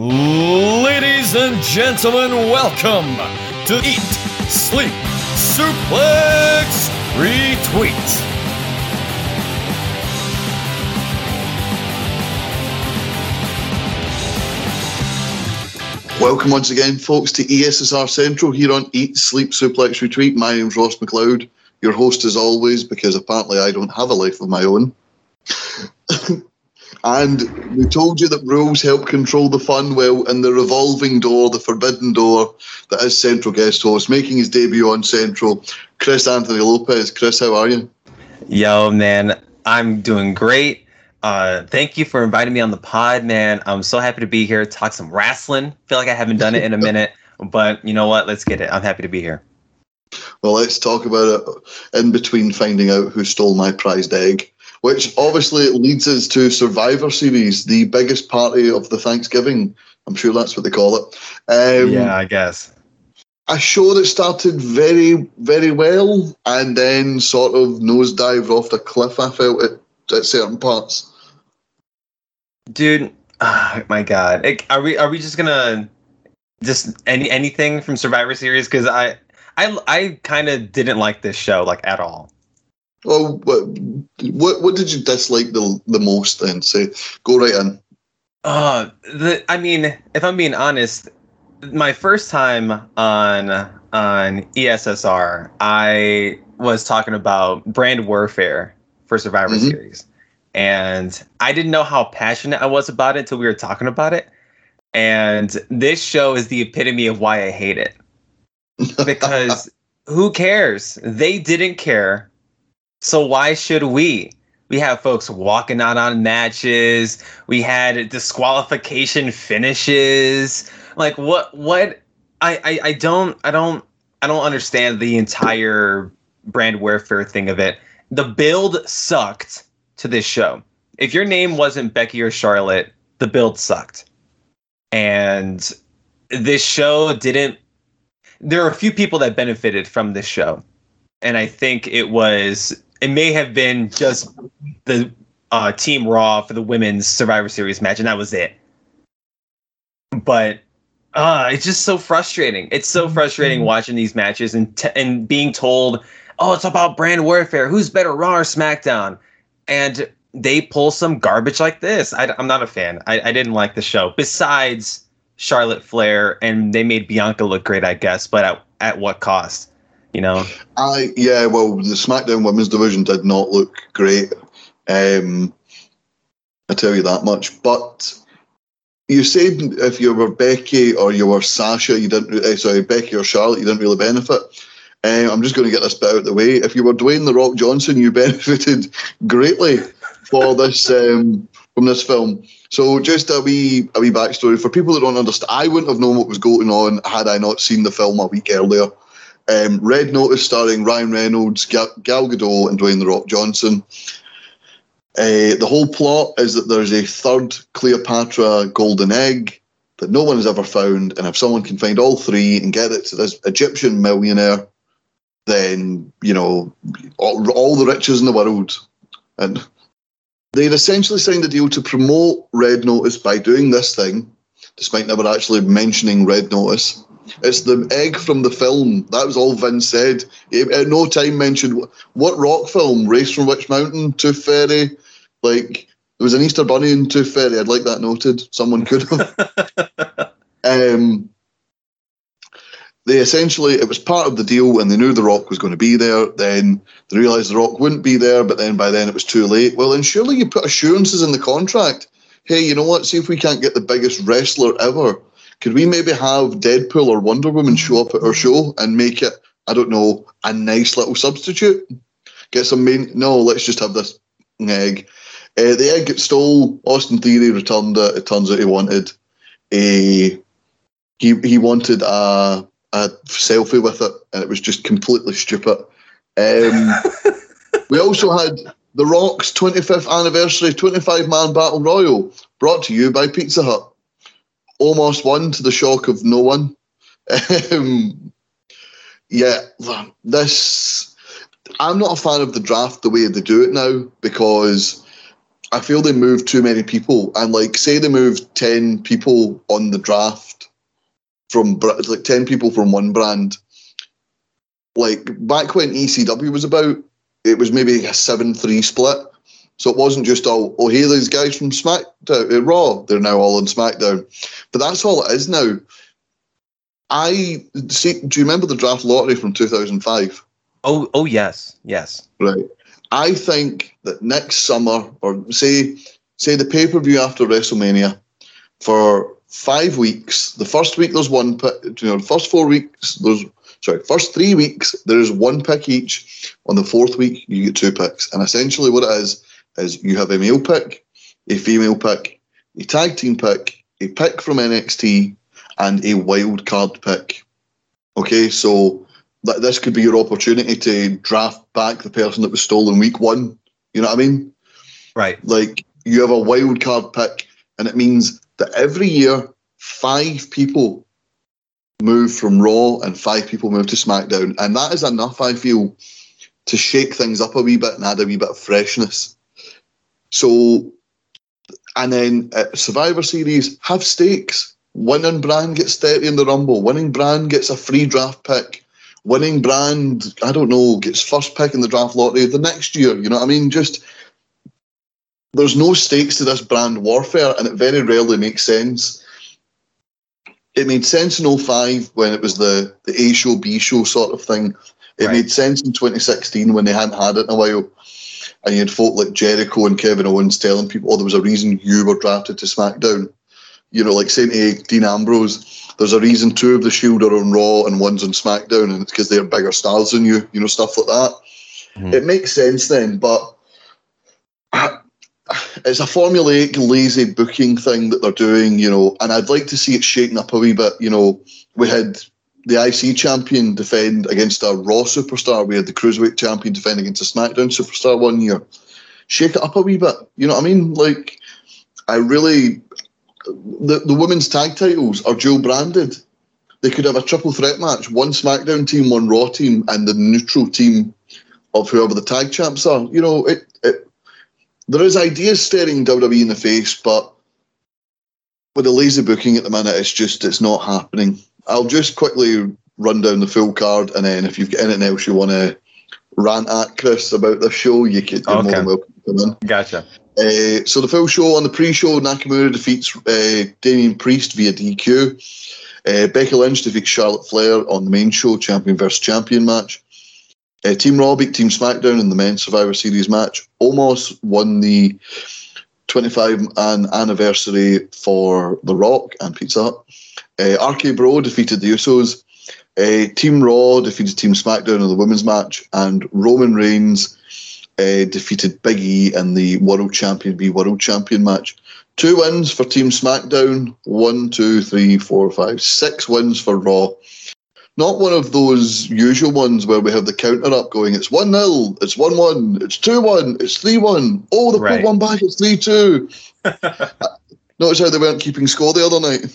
Ladies and gentlemen, welcome to Eat, Sleep, Suplex, Retweet. Welcome once again, folks, to ESSR Central here on Eat, Sleep, Suplex, Retweet. My name's Ross McLeod, your host as always, because apparently I don't have a life of my own. And we told you that rules help control the fun. Well, in the revolving door, the forbidden door, that is Central guest host, making his debut on Central, Chris Anthony Lopez. Chris, how are you? Yo, man, I'm doing great. Uh, thank you for inviting me on the pod, man. I'm so happy to be here. Talk some wrestling. Feel like I haven't done it in a minute, but you know what? Let's get it. I'm happy to be here. Well, let's talk about it in between finding out who stole my prized egg, which obviously leads us to Survivor Series, the biggest party of the Thanksgiving. I'm sure that's what they call it. Um, yeah, I guess. A show that started very, very well and then sort of nosedived off the cliff, I felt, at, at certain parts dude. Oh my god, are we are we just gonna just any anything from Survivor Series? Because I I I kind of didn't like this show like at all. Well, what, what did you dislike the the most? Then say go right in. Uh, the I mean, if I'm being honest, my first time on on ESSR, I was talking about brand warfare for Survivor mm-hmm. Series, and I didn't know how passionate I was about it until we were talking about it. And this show is the epitome of why I hate it. Because who cares? They didn't care. So why should we? We have folks walking out on matches. We had disqualification finishes. Like what what I, I, I don't I don't I don't understand the entire brand warfare thing of it. The build sucked to this show. If your name wasn't Becky or Charlotte, the build sucked. And this show didn't there are a few people that benefited from this show. And I think it was it may have been just the uh, Team Raw for the women's Survivor Series match, and that was it. But uh, it's just so frustrating. It's so frustrating watching these matches and t- and being told, "Oh, it's about brand warfare. Who's better, Raw or SmackDown?" and they pull some garbage like this. I, am not a fan. I, I didn't like the show. Besides Charlotte Flair, and they made Bianca look great, I guess, but at, at what cost? You know? I yeah. Well, the SmackDown Women's Division did not look great. Um, I tell you that much. But you said if you were Becky or you were Sasha, you didn't. Uh, sorry, Becky or Charlotte, you didn't really benefit. Um, I'm just going to get this bit out of the way. If you were Dwayne the Rock Johnson, you benefited greatly for this um, from this film. So just a wee a wee backstory for people that don't understand. I wouldn't have known what was going on had I not seen the film a week earlier. Um, Red Notice, starring Ryan Reynolds, Gal, Gal Gadot, and Dwayne the Rock Johnson. Uh, the whole plot is that there's a third Cleopatra golden egg that no one has ever found, and if someone can find all three and get it to this Egyptian millionaire, then you know all, all the riches in the world. And they've essentially signed a deal to promote Red Notice by doing this thing, despite never actually mentioning Red Notice. It's the egg from the film. That was all Vince said. He at no time mentioned what rock film, Race from Witch Mountain, Tooth Fairy. Like, there was an Easter Bunny in Tooth Fairy. I'd like that noted. Someone could have. um, they essentially it was part of the deal and they knew the rock was going to be there then they realized the rock wouldn't be there but then by then it was too late well then surely you put assurances in the contract hey you know what see if we can't get the biggest wrestler ever could we maybe have deadpool or wonder woman show up at our show and make it i don't know a nice little substitute get some main no let's just have this egg uh, the egg gets stole austin theory returned it it turns out he wanted a he, he wanted a a selfie with it, and it was just completely stupid. Um, we also had The Rock's 25th anniversary 25 man battle royal, brought to you by Pizza Hut. Omos won to the shock of no one. Um, yeah, this. I'm not a fan of the draft the way they do it now because I feel they move too many people, and like say they move ten people on the draft from like ten people from one brand. Like back when ECW was about, it was maybe a seven-three split. So it wasn't just all, oh, hey, these guys from SmackDown, uh, Raw, they're now all on SmackDown. But that's all it is now. I see. Do you remember the draft lottery from 2005? Oh, oh yes, yes. Right. I think that next summer, or say, say the pay per view after WrestleMania, for five weeks. The first week there's one pick. You know, the first four weeks there's sorry, first three weeks there's one pick each. On the fourth week you get two picks, and essentially what it is is you have a male pick, a female pick, a tag team pick, a pick from NXT, and a wild card pick. Okay, so th- this could be your opportunity to draft back the person that was stolen week one. You know what I mean? Right. Like you have a wild card pick, and it means that every year five people move from Raw and five people move to SmackDown, and that is enough. I feel to shake things up a wee bit and add a wee bit of freshness. So, and then at Survivor Series, have stakes. Winning brand gets 30 in the Rumble. Winning brand gets a free draft pick. Winning brand, I don't know, gets first pick in the draft lottery the next year. You know what I mean? Just there's no stakes to this brand warfare, and it very rarely makes sense. It made sense in 05 when it was the, the A show, B show sort of thing. It Right. made sense in 2016 when they hadn't had it in a while. And you had folk like Jericho and Kevin Owens telling people, oh, there was a reason you were drafted to SmackDown. You know, like saying to Dean Ambrose, there's a reason two of the Shield are on Raw and one's on SmackDown, and it's because they're bigger stars than you, you know, stuff like that. Mhm. It makes sense then, but it's a formulaic, lazy booking thing that they're doing, you know, and I'd like to see it shaken up a wee bit. You know, we had the IC champion defend against a Raw superstar. We had the Cruiserweight champion defend against a SmackDown superstar one year. Shake it up a wee bit. You know what I mean? Like, I really. The, the women's tag titles are dual branded. They could have a triple threat match one SmackDown team, one Raw team, and the neutral team of whoever the tag champs are. You know, it, it there is ideas staring WWE in the face, but with the lazy booking at the minute, it's just it's not happening. I'll just quickly run down the full card, and then if you've got anything else you want to rant at Chris about the show, you could. You're more Okay. than welcome to come in. Gotcha. Uh, so the full show on the pre-show, Nakamura defeats uh, Damian Priest via DQ. Uh, Becky Lynch defeats Charlotte Flair on the main show, champion versus champion match. Uh, Team Raw beat Team SmackDown in the men's Survivor Series match. Omos won the 25th an- anniversary for The Rock and Pizza Hut. Uh, RK Bro defeated the Usos. Uh, Team Raw defeated Team SmackDown in the women's match, and Roman Reigns uh, defeated Big E in the World Champion v World Champion match. Two wins for Team SmackDown. One, two, three, four, five, six wins for Raw. Not one of those usual ones where we have the counter up going, it's 1 0, it's 1 1, it's 2 1, it's 3 1. Oh, they Right. put one back, it's 3 2. Notice how they weren't keeping score the other night.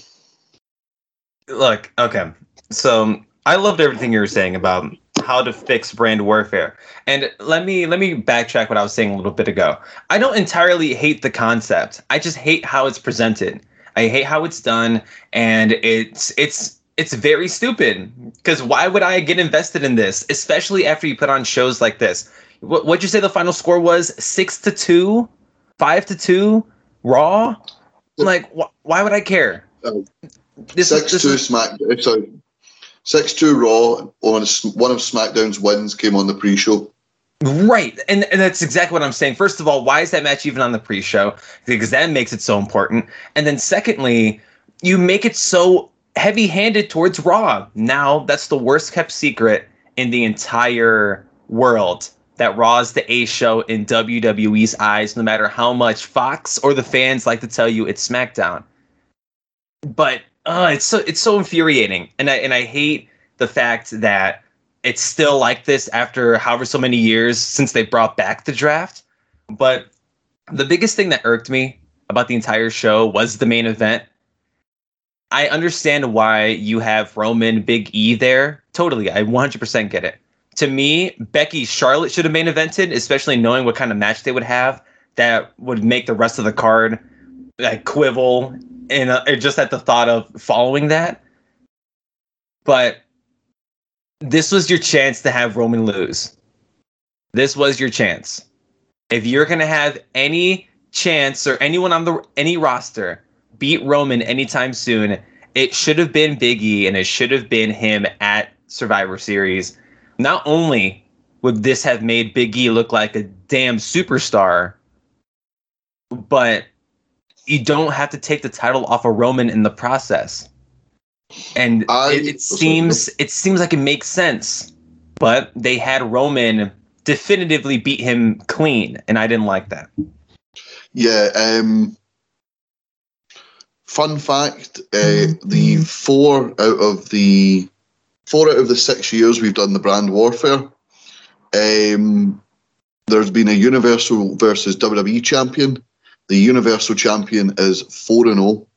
Look, okay. So I loved everything you were saying about how to fix brand warfare. And let me let me backtrack what I was saying a little bit ago. I don't entirely hate the concept. I just hate how it's presented. I hate how it's done and it's it's it's very stupid because why would I get invested in this, especially after you put on shows like this? What what'd you say the final score was? 6 to 2, 5 to 2 Raw? Like wh- why would I care? This is- 6 this 2 is- SmackDown. Eh, sorry. 6 2 Raw. On one of SmackDown's wins came on the pre show. Right. And, and that's exactly what I'm saying. First of all, why is that match even on the pre show? Because that makes it so important. And then secondly, you make it so heavy handed towards Raw. Now that's the worst kept secret in the entire world. That Raw is the A show in WWE's eyes, no matter how much Fox or the fans like to tell you it's SmackDown. But uh, it's so it's so infuriating, and I and I hate the fact that it's still like this after however so many years since they brought back the draft. But the biggest thing that irked me about the entire show was the main event. I understand why you have Roman Big E there. Totally. I 100% get it. To me, Becky Charlotte should have main evented, especially knowing what kind of match they would have. that would make the rest of the card like quibble and uh, just at the thought of following that. But this was your chance to have Roman lose. This was your chance. If you're gonna have any chance or anyone on the any roster beat Roman anytime soon, it should have been Big E and it should have been him at Survivor Series. Not only would this have made Big E look like a damn superstar, but you don't have to take the title off of Roman in the process. And I- it, it seems it seems like it makes sense, but they had Roman definitively beat him clean, and I didn't like that. Yeah. Um, fun fact: uh, the four out of the four out of the six years we've done the brand warfare, um, there's been a Universal versus WWE champion. The Universal champion is four and zero.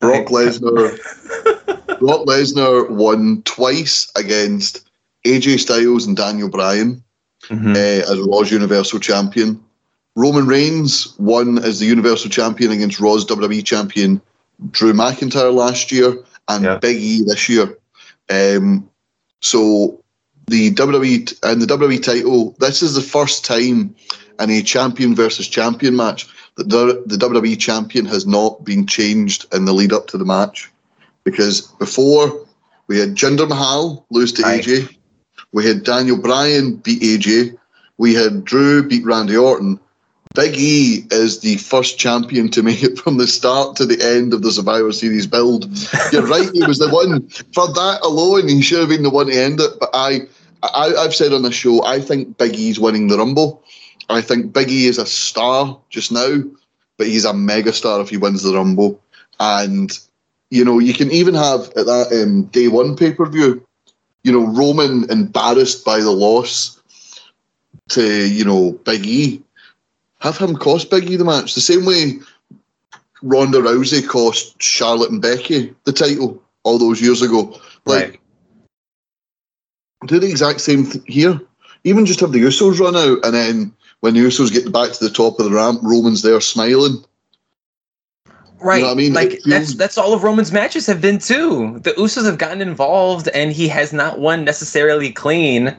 Brock Lesnar. Brock Lesnar won twice against AJ Styles and Daniel Bryan Mhm. uh, as Raw's Universal Champion. Roman Reigns won as the Universal Champion against Raw's WWE Champion Drew McIntyre last year and Yeah. Big E this year. Um, so the WWE and the WWE title. This is the first time in a champion versus champion match that the, the WWE champion has not been changed in the lead up to the match, because before we had Jinder Mahal lose to Right. AJ, we had Daniel Bryan beat AJ, we had Drew beat Randy Orton. Big E is the first champion to make it from the start to the end of the Survivor Series build. You're right, he was the one. For that alone, he should have been the one to end it. But I, I I've said on the show, I think Big E's winning the Rumble. I think Big E is a star just now, but he's a mega star if he wins the Rumble. And you know, you can even have at that um, day one pay per view, you know, Roman embarrassed by the loss to you know Big E. Have him cost Big E the match the same way Ronda Rousey cost Charlotte and Becky the title all those years ago. Like, Right. do the exact same th- here. Even just have the Usos run out, and then when the Usos get back to the top of the ramp, Roman's there smiling. Right. what I mean? Like It that's that's all of Roman's matches have been too. The Usos have gotten involved and he has not won necessarily clean.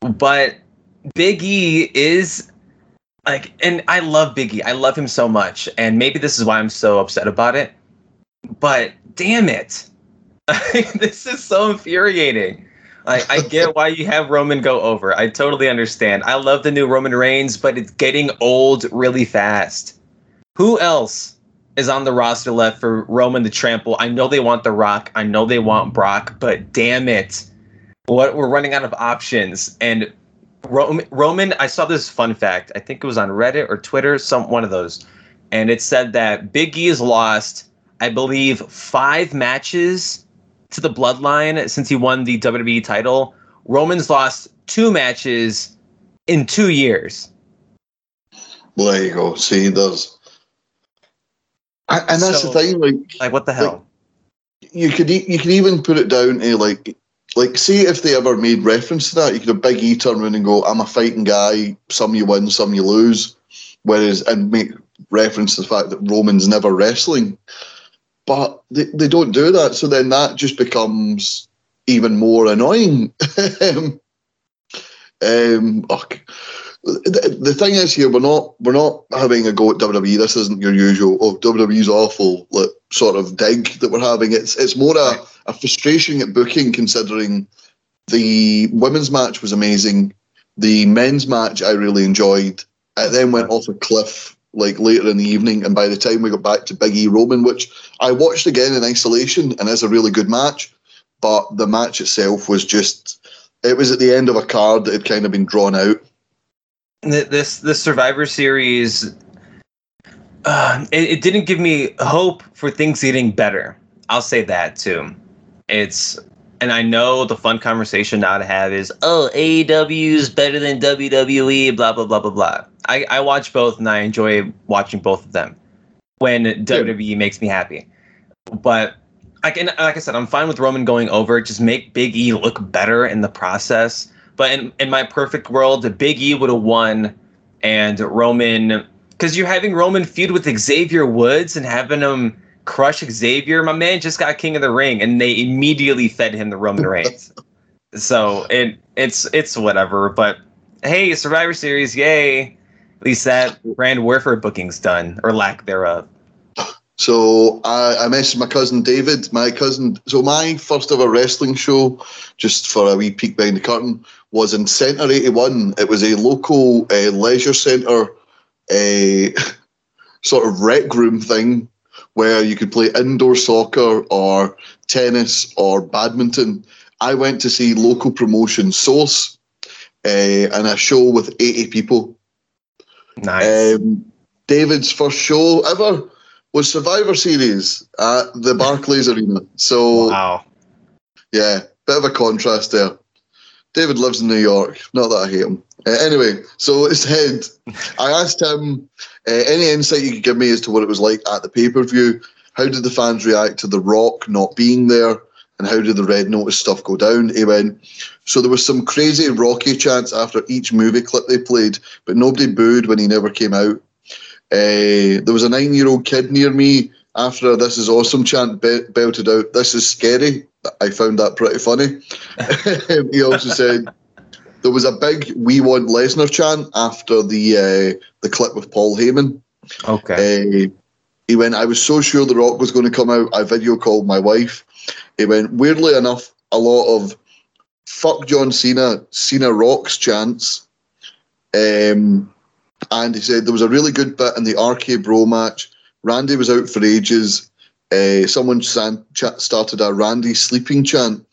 But Big E is like and I love Big E. I love him so much. And maybe this is why I'm so upset about it. But damn it. this is so infuriating. Like I get why you have Roman go over. I totally understand. I love the new Roman Reigns, but it's getting old really fast. Who else is on the roster left for Roman to trample? I know they want The Rock. I know they want Brock, but damn it. What we're running out of options. And Roman, Roman, I saw this fun fact. I think it was on Reddit or Twitter, some one of those. And it said that Big E has lost, I believe, five matches to the bloodline since he won the WWE title. Roman's lost two matches in two years. Well, there you go. See, there's, and and that's So- the thing. Like, Like what the hell? you could e- you could even put it down to like like see if they ever made reference to that you could have Big E turn around and go I'm a fighting guy some you win some you lose whereas and make reference to the fact that Roman's never wrestling but they, they don't do that. So then that just becomes even more annoying. Um, ugh. the, the thing is here we're not we're not having a go at WWE this isn't your usual oh WWE's awful like, sort of dig that we're having. It's it's more a, a frustration at booking considering the women's match was amazing. The men's match I really enjoyed. It then went off a cliff like later in the evening and by the time we got back to Big E Roman which I watched again in isolation and is a really good match but the match itself was just it was at the end of a card that had kind of been drawn out this this Survivor Series, uh, it, it didn't give me hope for things getting better. I'll say that too. It's and I know the fun conversation now to have is oh AEW is better than WWE blah blah blah blah blah. I I watch both and I enjoy watching both of them when WWE makes me happy. But like and like I said, I'm fine with Roman going over. Just make Big E look better in the process. But in, in my perfect world, Big E would have won and Roman because you're having Roman feud with Xavier Woods and having him crush Xavier. My man just got King of the Ring, and they immediately fed him the Roman Reigns. so it it's it's whatever. But hey, Survivor Series, yay! At least that brand warfare booking's done or lack thereof. So I, I messaged my cousin David. My cousin. So my first ever wrestling show, just for a wee peek behind the curtain, was in Centre eighty one. It was a local uh, leisure centre, a sort of rec room thing where you could play indoor soccer or tennis or badminton. I went to see local promotion Source uh, and a show with 80 people. Nice. Um, David's first show ever was Survivor Series at the Barclays Arena. So, wow. yeah, bit of a contrast there. David lives in New York. Not that I hate him. Uh, anyway, so it said, I asked him uh, any insight you could give me as to what it was like at the pay per view. How did the fans react to The Rock not being there? And how did the Red Notice stuff go down? He went, So there was some crazy Rocky chants after each movie clip they played, but nobody booed when he never came out. Uh, there was a nine year old kid near me after a This Is Awesome chant be- belted out, This is scary. I found that pretty funny. he also said, there was a big "We Want Lesnar" chant after the uh, the clip with Paul Heyman. Okay. Uh, he went, I was so sure The Rock was going to come out. I video called my wife. He went, weirdly enough, a lot of fuck John Cena, Cena rocks chants. Um, and he said there was a really good bit in the RK Bro match. Randy was out for ages. Uh, someone san- ch- started a Randy sleeping chant,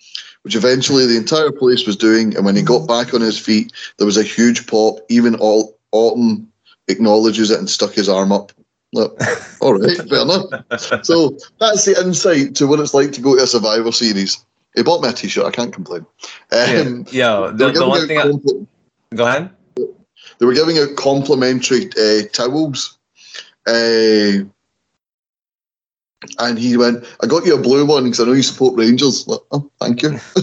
which eventually the entire place was doing. And when he got back on his feet, there was a huge pop. Even all Orton acknowledges it and stuck his arm up. Look, all right, fair enough. So that's the insight to what it's like to go to a Survivor Series. He bought me a T-shirt. I can't complain. Um, Yo, they the, the one thing. I, go ahead. they were giving out complimentary uh, towels. Uh, and he went, I got you a blue one because I know you support Rangers. Like, oh, thank you.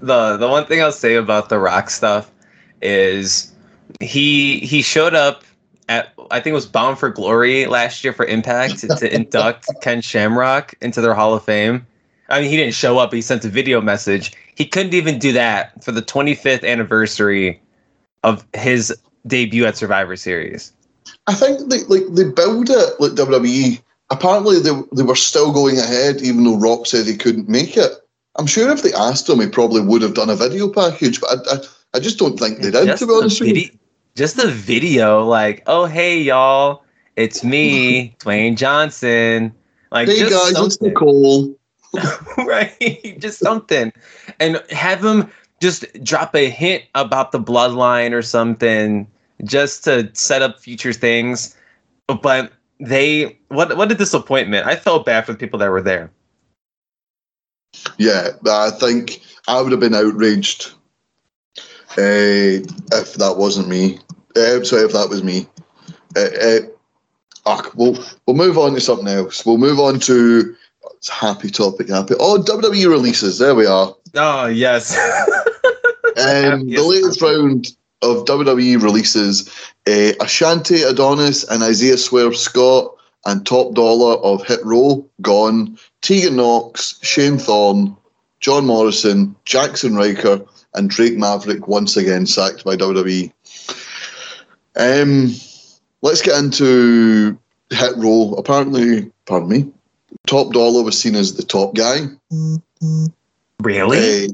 the the one thing I'll say about the Rock stuff is he he showed up at I think it was Bound for Glory last year for Impact to induct Ken Shamrock into their Hall of Fame. I mean, he didn't show up. He sent a video message. He couldn't even do that for the 25th anniversary of his debut at Survivor Series. I think they like they build it like WWE. Apparently, they they were still going ahead, even though Rock said he couldn't make it. I'm sure if they asked him, he probably would have done a video package, but I, I, I just don't think they did. Just to be honest the with you. vide- just the video, like, oh hey y'all, it's me, Dwayne Johnson. Like, Hey just guys, it's. Nicole. right? Just something. And have him just drop a hint about the bloodline or something just to set up future things. But they what what a disappointment. I felt bad for the people that were there. Yeah, I think I would have been outraged uh, if that wasn't me. Uh, sorry, if that was me. Uh, uh, ah, we'll, we'll move on to something else. We'll move on to it's a happy topic. Happy. Oh, WWE releases. There we are. Oh yes. Um, the latest round of WWE releases uh, Ashante Adonis and Isaiah Swerve Scott and Top Dollar of Hit Row, Gone, Tegan Nox, Shane Thorne, John Morrison, Jaxson Ryker, and Drake Maverick once again sacked by WWE. Um, let's get into Hit Row. Apparently, pardon me, Top Dollar was seen as the top guy. really? Uh,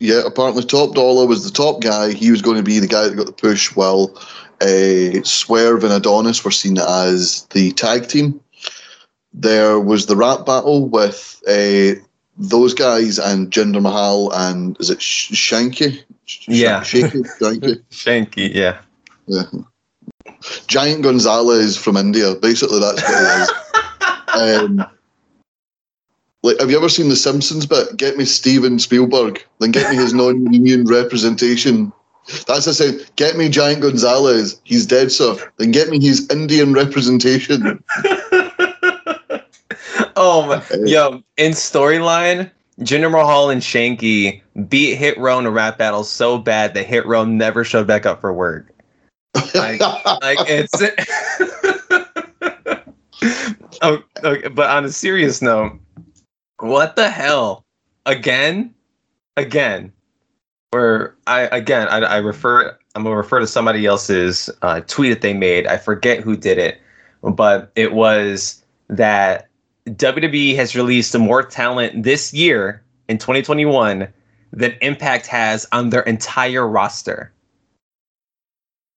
yeah, apparently Top Dollar was the top guy. He was going to be the guy that got the push, while uh, Swerve and Adonis were seen as the tag team. There was the rap battle with uh, those guys and Jinder Mahal and is it Sh- Shanky? Sh- Yeah. Shanky? Shanky, yeah. Yeah. Giant Gonzalez from India. Basically, that's what he is. um, like, have you ever seen The Simpsons bit? Get me Steven Spielberg, then get me his non-union representation. That's the same. Get me Giant Gonzalez. He's dead, sir. Then get me his Indian representation. oh my yo, in storyline, Jinder Mahal and Shanky beat Hit Row in a rap battle so bad that Hit Row never showed back up for work. Like, like it's. oh, okay, but on a serious note, what the hell? Again, again, or I again I, I refer I'm gonna refer to somebody else's uh, tweet that they made. I forget who did it, but it was that WWE has released more talent this year in 2021 than Impact has on their entire roster.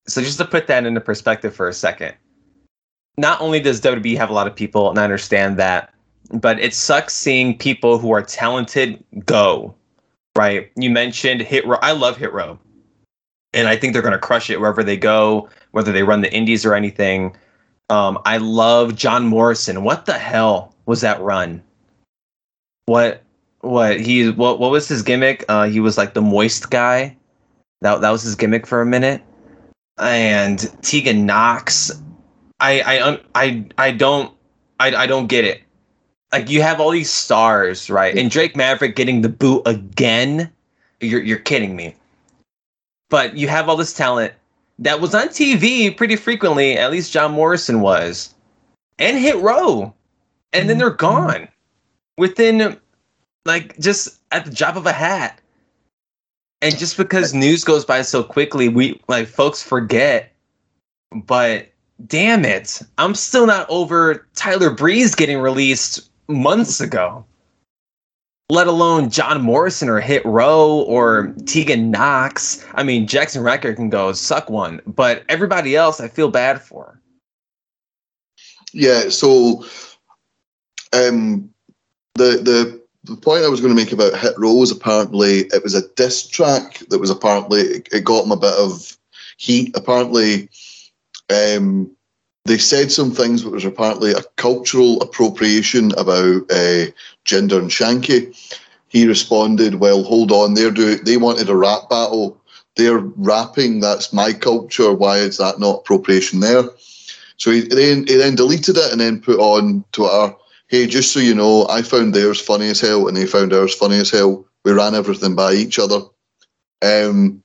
So just to put that into perspective for a second, not only does WWE have a lot of people, and I understand that, but it sucks seeing people who are talented go. Right? You mentioned Hit Row. I love Hit Row, and I think they're going to crush it wherever they go, whether they run the Indies or anything. Um, I love John Morrison. What the hell was that run? What? What he? What? What was his gimmick? Uh, he was like the moist guy. That that was his gimmick for a minute. And Tegan Nox. I I I I don't I I don't get it. Like you have all these stars, right? And Drake Maverick getting the boot again. You're you're kidding me. But you have all this talent that was on TV pretty frequently. At least John Morrison was, and hit row, and then they're mm-hmm. gone within like just at the drop of a hat. And just because news goes by so quickly, we like folks forget. But damn it, I'm still not over Tyler Breeze getting released months ago. Let alone John Morrison or Hit Row or Tegan Nox. I mean, Jaxson Ryker can go suck one, but everybody else I feel bad for. Yeah, so um the the the point I was going to make about Hit Row was apparently it was a diss track that was apparently it got him a bit of heat. Apparently, um, they said some things that was apparently a cultural appropriation about uh, Jinder and Shanky. He responded, "Well, hold on, they're doing. They wanted a rap battle. They're rapping. That's my culture. Why is that not appropriation there?" So he then he then deleted it and then put on Twitter hey, just so you know, I found theirs funny as hell and they found ours funny as hell. We ran everything by each other. Um,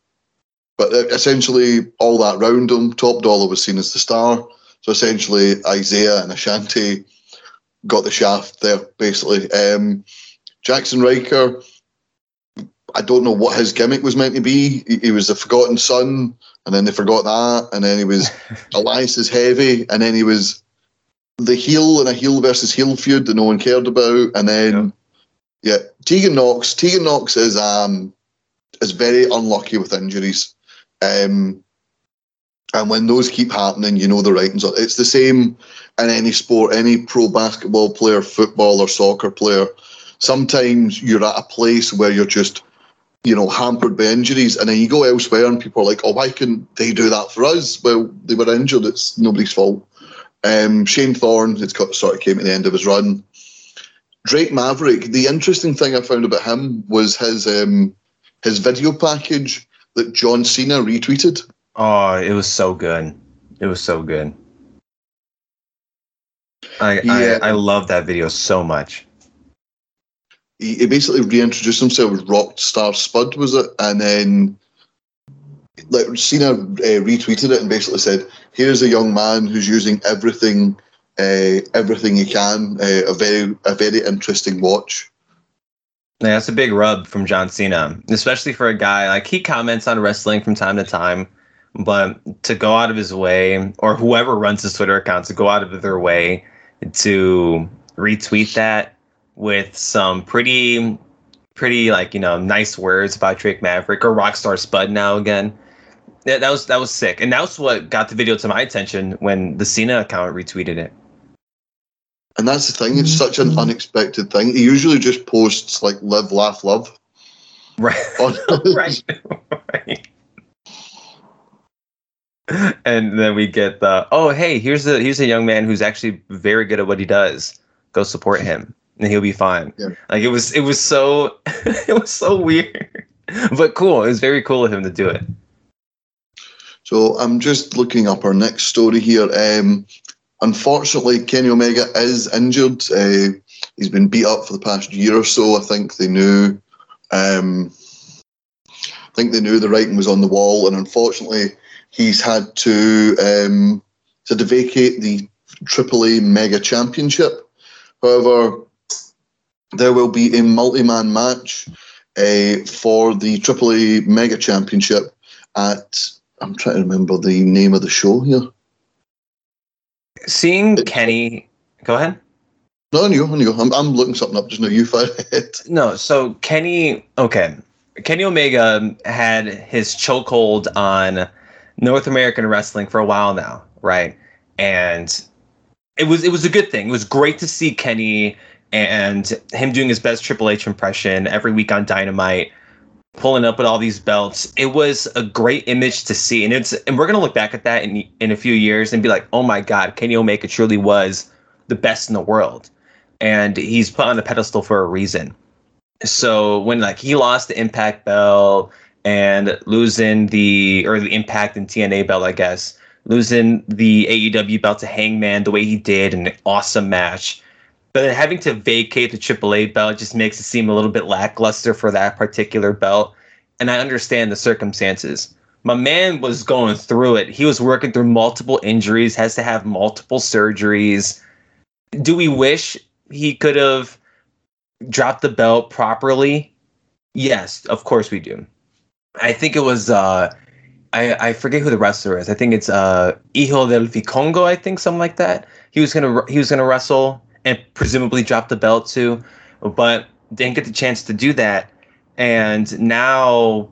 but essentially, all that round them, Top Dollar was seen as the star. So essentially, Isaiah and Ashante got the shaft there, basically. Um, Jaxson Ryker, I don't know what his gimmick was meant to be. He, he was the forgotten son, and then they forgot that, and then he was Elias's heavy, and then he was the heel and a heel versus heel feud that no one cared about, and then yeah, yeah Tegan Nox. Tegan Nox is um is very unlucky with injuries, um, and when those keep happening, you know the writings. On. It's the same in any sport, any pro basketball player, football or soccer player. Sometimes you're at a place where you're just you know, hampered by injuries, and then you go elsewhere, and people are like, "Oh, why couldn't they do that for us?" Well, they were injured; it's nobody's fault. Um, Shane Thorne had sort of came at the end of his run. Drake Maverick. The interesting thing I found about him was his um, his video package that John Cena retweeted. Oh, it was so good. It was so good. I yeah. I, I love that video so much. He, he basically reintroduced himself as Rockstar Spud, was it? And then like Cena uh, retweeted it and basically said, "Here's a young man who's using everything, uh, everything he can. Uh, a very, a very interesting watch." Yeah, that's a big rub from John Cena, especially for a guy like he comments on wrestling from time to time, but to go out of his way, or whoever runs his Twitter account to go out of their way to retweet that with some pretty pretty like you know nice words about Drake Maverick or Rockstar Spud now again. Yeah, that was that was sick, and that's what got the video to my attention when the Cena account retweeted it. And that's the thing; it's mm-hmm. such an unexpected thing. He usually just posts like "live, laugh, love." Right. right. right. And then we get the oh hey here's a here's a young man who's actually very good at what he does. Go support him and he'll be fine. Yeah. Like it was it was so it was so weird, but cool. It was very cool of him to do it. So I'm just looking up our next story here. Um, unfortunately, Kenny Omega is injured. Uh, he's been beat up for the past year or so. I think they knew. Um, I think they knew the writing was on the wall, and unfortunately, he's had to um, to vacate the AAA Mega Championship. However, there will be a multi-man match uh, for the AAA Mega Championship at. I'm trying to remember the name of the show here. Seeing Kenny, go ahead. No, on you, on you. I'm, I'm looking something up just now. You fire ahead. No, so Kenny, okay. Kenny Omega had his chokehold on North American wrestling for a while now, right? And it was it was a good thing. It was great to see Kenny and him doing his best Triple H impression every week on Dynamite, pulling up with all these belts. It was a great image to see, and it's and we're gonna look back at that in in a few years and be like, oh my God, Kenny Omega truly was the best in the world, and he's put on a pedestal for a reason. So when like he lost the Impact belt and losing the or the Impact and TNA belt, I guess losing the AEW belt to Hangman the way he did, an awesome match but then having to vacate the AAA belt just makes it seem a little bit lackluster for that particular belt. And I understand the circumstances. My man was going through it. He was working through multiple injuries, has to have multiple surgeries. Do we wish he could have dropped the belt properly? Yes, of course we do. I think it was uh I, I forget who the wrestler is. I think it's uh Hijo del Vikingo, I think something like that. He was gonna he was gonna wrestle and presumably drop the belt too, but didn't get the chance to do that. And now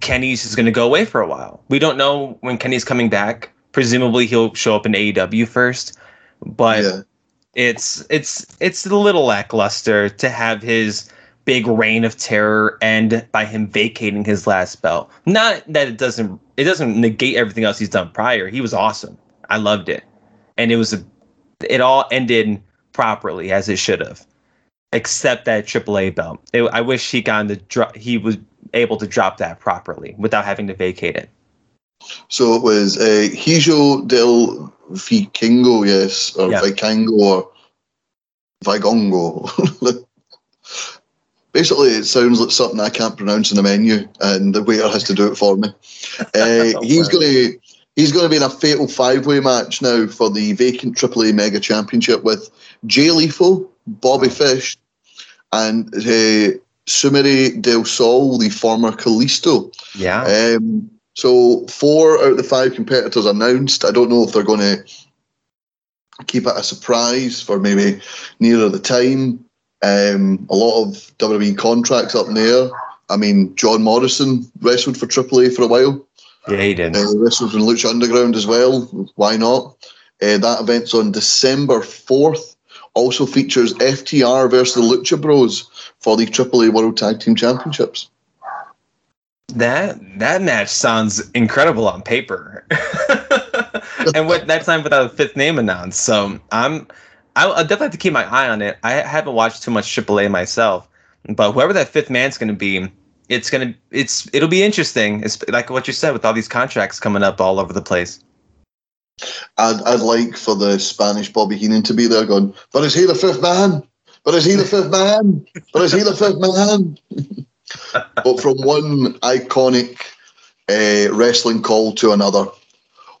Kenny's is going to go away for a while. We don't know when Kenny's coming back. Presumably he'll show up in AEW first, but yeah. it's it's it's a little lackluster to have his big reign of terror end by him vacating his last belt. Not that it doesn't it doesn't negate everything else he's done prior. He was awesome. I loved it. And it was a it all ended properly as it should have, except that AAA belt. It, I wish he got the dro- he was able to drop that properly without having to vacate it. So it was uh, Hijo del Vikingo, yes, or. Vikingo, or Vigongo. Basically, it sounds like something I can't pronounce in the menu, and the waiter has to do it for me. Uh, he's going to he's going to be in a fatal five way match now for the vacant AAA Mega Championship with Jay Lethal, Bobby Fish, and uh, Samuray Del Sol, the former Kalisto. Yeah. Um, so four out of the five competitors announced. I don't know if they're going to keep it a surprise for maybe nearer the time. Um, a lot of WWE contracts up in the air. I mean, John Morrison wrestled for AAA for a while. Yeah, he did. Uh, wrestled in Lucha Underground as well. Why not? Uh, that event's on December 4th also features FTR versus the Lucha Bros for the AAA World Tag Team Championships. That that match sounds incredible on paper, and what that time without a fifth name announced. So I'm I'll, definitely have to keep my eye on it. I haven't watched too much AAA myself, but whoever that fifth man's going to be, it's gonna it's it'll be interesting. It's like what you said with all these contracts coming up all over the place. I'd, I'd like for the Spanish Bobby Heenan to be there going, but is he the fifth man? But is he the fifth man? But is he the fifth man? but from one iconic uh, wrestling call to another,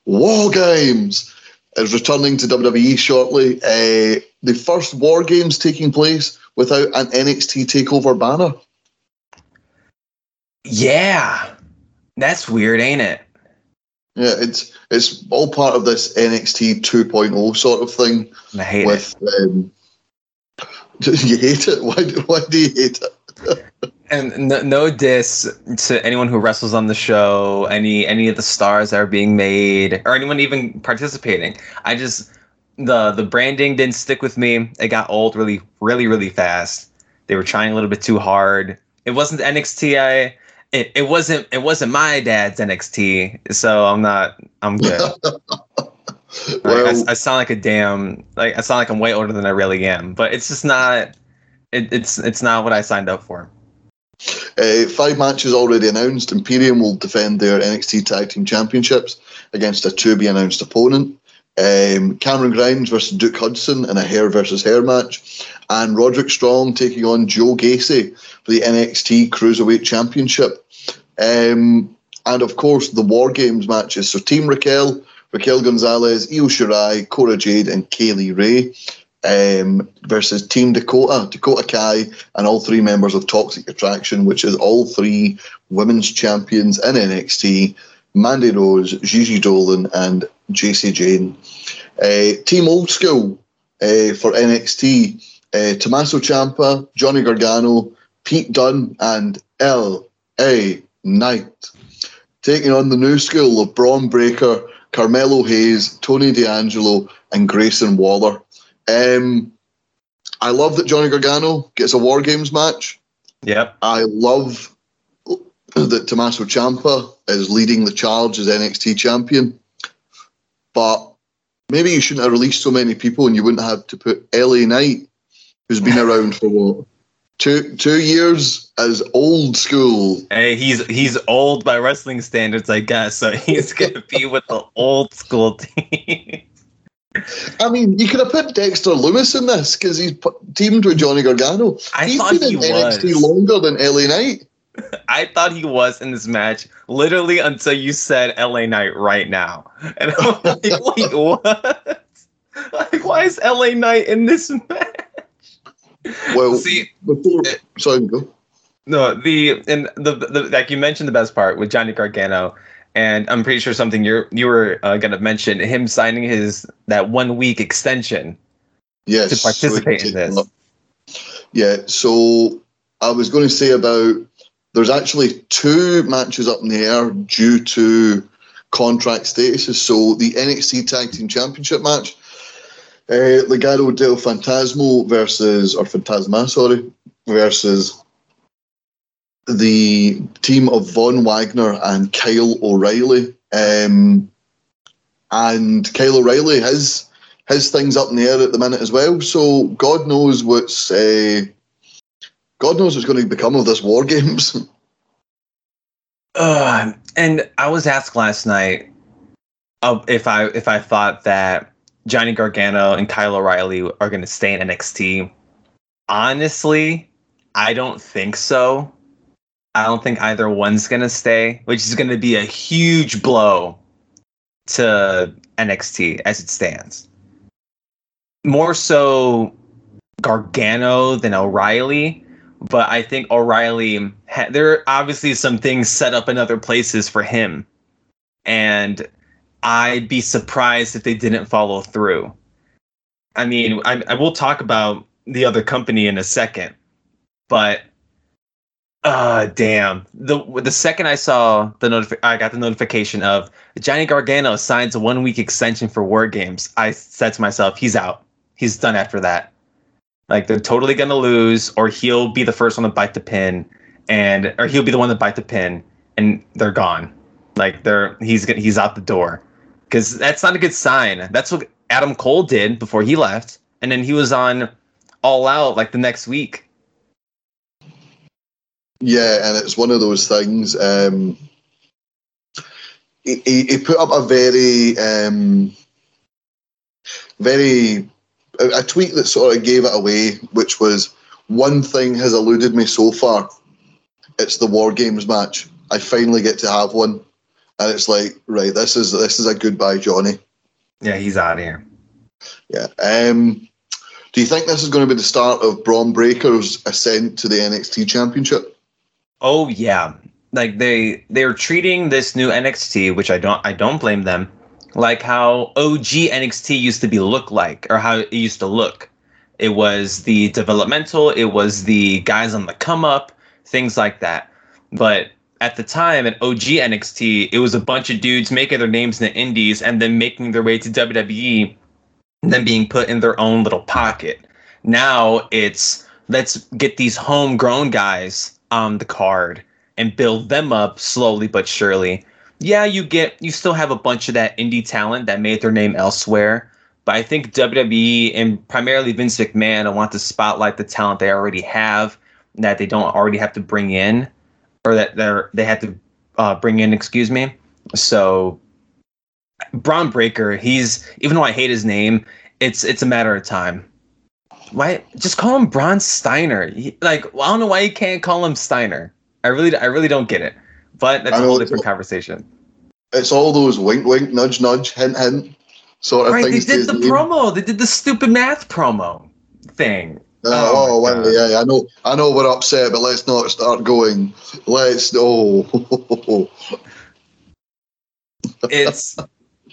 War Games is returning to WWE shortly. Uh, the first War Games taking place without an NXT Takeover banner. Yeah, that's weird, ain't it? Yeah, it's it's all part of this NXT 2.0 sort of thing. I hate with, it. Um, you hate it? Why, why do you hate it? and no, no diss to anyone who wrestles on the show, any any of the stars that are being made, or anyone even participating. I just the the branding didn't stick with me. It got old really, really, really fast. They were trying a little bit too hard. It wasn't NXT I it, it wasn't it wasn't my dad's NXT, so I'm not I'm good. well, I, I, sound like a damn like I sound like I'm way older than I really am, but it's just not it, it's it's not what I signed up for. Uh, five matches already announced. Imperium will defend their NXT Tag Team Championships against a to be announced opponent. Um, Cameron Grimes versus Duke Hudson in a hair versus hair match, and Roderick Strong taking on Joe Gacy for the NXT Cruiserweight Championship. Um, and of course the War Games matches. So Team Raquel, Raquel Gonzalez, Io Shirai, Cora Jade, and Kay Lee Ray. Um, versus Team Dakota, Dakota Kai, and all three members of Toxic Attraction, which is all three women's champions in NXT Mandy Rose, Gigi Dolan, and Jacy Jane. Uh, Team Old School uh, for NXT uh, Tommaso Ciampa, Johnny Gargano, Pete Dunne, and L.A. Knight. Taking on the new school of Bron Breakker, Carmelo Hayes, Tony D'Angelo, and Grayson Waller. Um, I love that Johnny Gargano gets a War Games match. Yep. I love that Tommaso Ciampa is leading the charge as NXT champion. But maybe you shouldn't have released so many people and you wouldn't have to put LA Knight, who's been around for what? Two two years as old school. Hey, he's he's old by wrestling standards, I guess. So he's gonna be with the old school team. I mean, you could have put Dexter Lumis in this because he's teamed with Johnny Gargano. I he's thought been he in NXT was. longer than LA Knight. I thought he was in this match literally until you said LA Knight right now. And I'm like, wait, what? Like, why is LA Knight in this match? Well, See, before it- sorry, go. no, the and the, the like you mentioned the best part with Johnny Gargano, and I'm pretty sure something you're you were uh, gonna mention him signing his that one week extension Yes, to participate so in this. Yeah, so I was going to say about there's actually two matches up in the air due to contract statuses. So the NXT Tag Team Championship match, uh, Legado del Fantasmo versus or Fantasma, sorry, versus the team of Von Wagner and Kyle O'Reilly. Um, and Kyle O'Reilly has his things up in the air at the minute as well. So God knows what's uh, God knows what's going to become of this War Games. Uh, and I was asked last night uh, if I if I thought that Johnny Gargano and Kyle O'Reilly are going to stay in NXT. Honestly, I don't think so. I don't think either one's going to stay, which is going to be a huge blow to NXT as it stands. More so Gargano than O'Reilly, but I think O'Reilly ha- there are obviously some things set up in other places for him, and I'd be surprised if they didn't follow through. I mean, I, I will talk about the other company in a second, but uh damn the the second I saw the notifi- I got the notification of Johnny Gargano signs a one week extension for War Games. I said to myself, he's out. He's done after that. Like they're totally gonna lose, or he'll be the first one to bite the pin, and or he'll be the one to bite the pin, and they're gone. Like they're he's he's out the door, because that's not a good sign. That's what Adam Cole did before he left, and then he was on All Out like the next week. yeah, and it's one of those things. Um, he, he, he put up a very, um, very a, a tweet that sort of gave it away, which was one thing has eluded me so far. It's the War Games match. I finally get to have one, and it's like, right, this is this is a goodbye, Johnny. Yeah, he's out of here. Yeah. Um, do you think this is going to be the start of Bron Breakker's ascent to the NXT Championship? Oh yeah, like they they're treating this new NXT, which I don't I don't blame them, like how OG NXT used to be look like or how it used to look. It was the developmental, it was the guys on the come up, things like that. But at the time at OG NXT, it was a bunch of dudes making their names in the indies and then making their way to WWE and then being put in their own little pocket. Now it's let's get these homegrown guys on the card and build them up slowly but surely. Yeah, you get you still have a bunch of that indie talent that made their name elsewhere, but I think WWE and primarily Vince McMahon want to spotlight the talent they already have that they don't already have to bring in, or that they're they had to uh, bring in. Excuse me. So Bron Breakker, he's even though I hate his name, it's it's a matter of time. Why just call him Braun Steiner? He- like I don't know why you can't call him Steiner. I really I really don't get it. but that's I a whole different conversation. It's all those wink, wink, nudge, nudge, hint, hint sort of Right? They things. to did the name. promo. They did the stupid math promo thing. Uh, Oh oh, well, yeah, yeah, I know, I know we're upset, but let's not start going. Let's oh, it's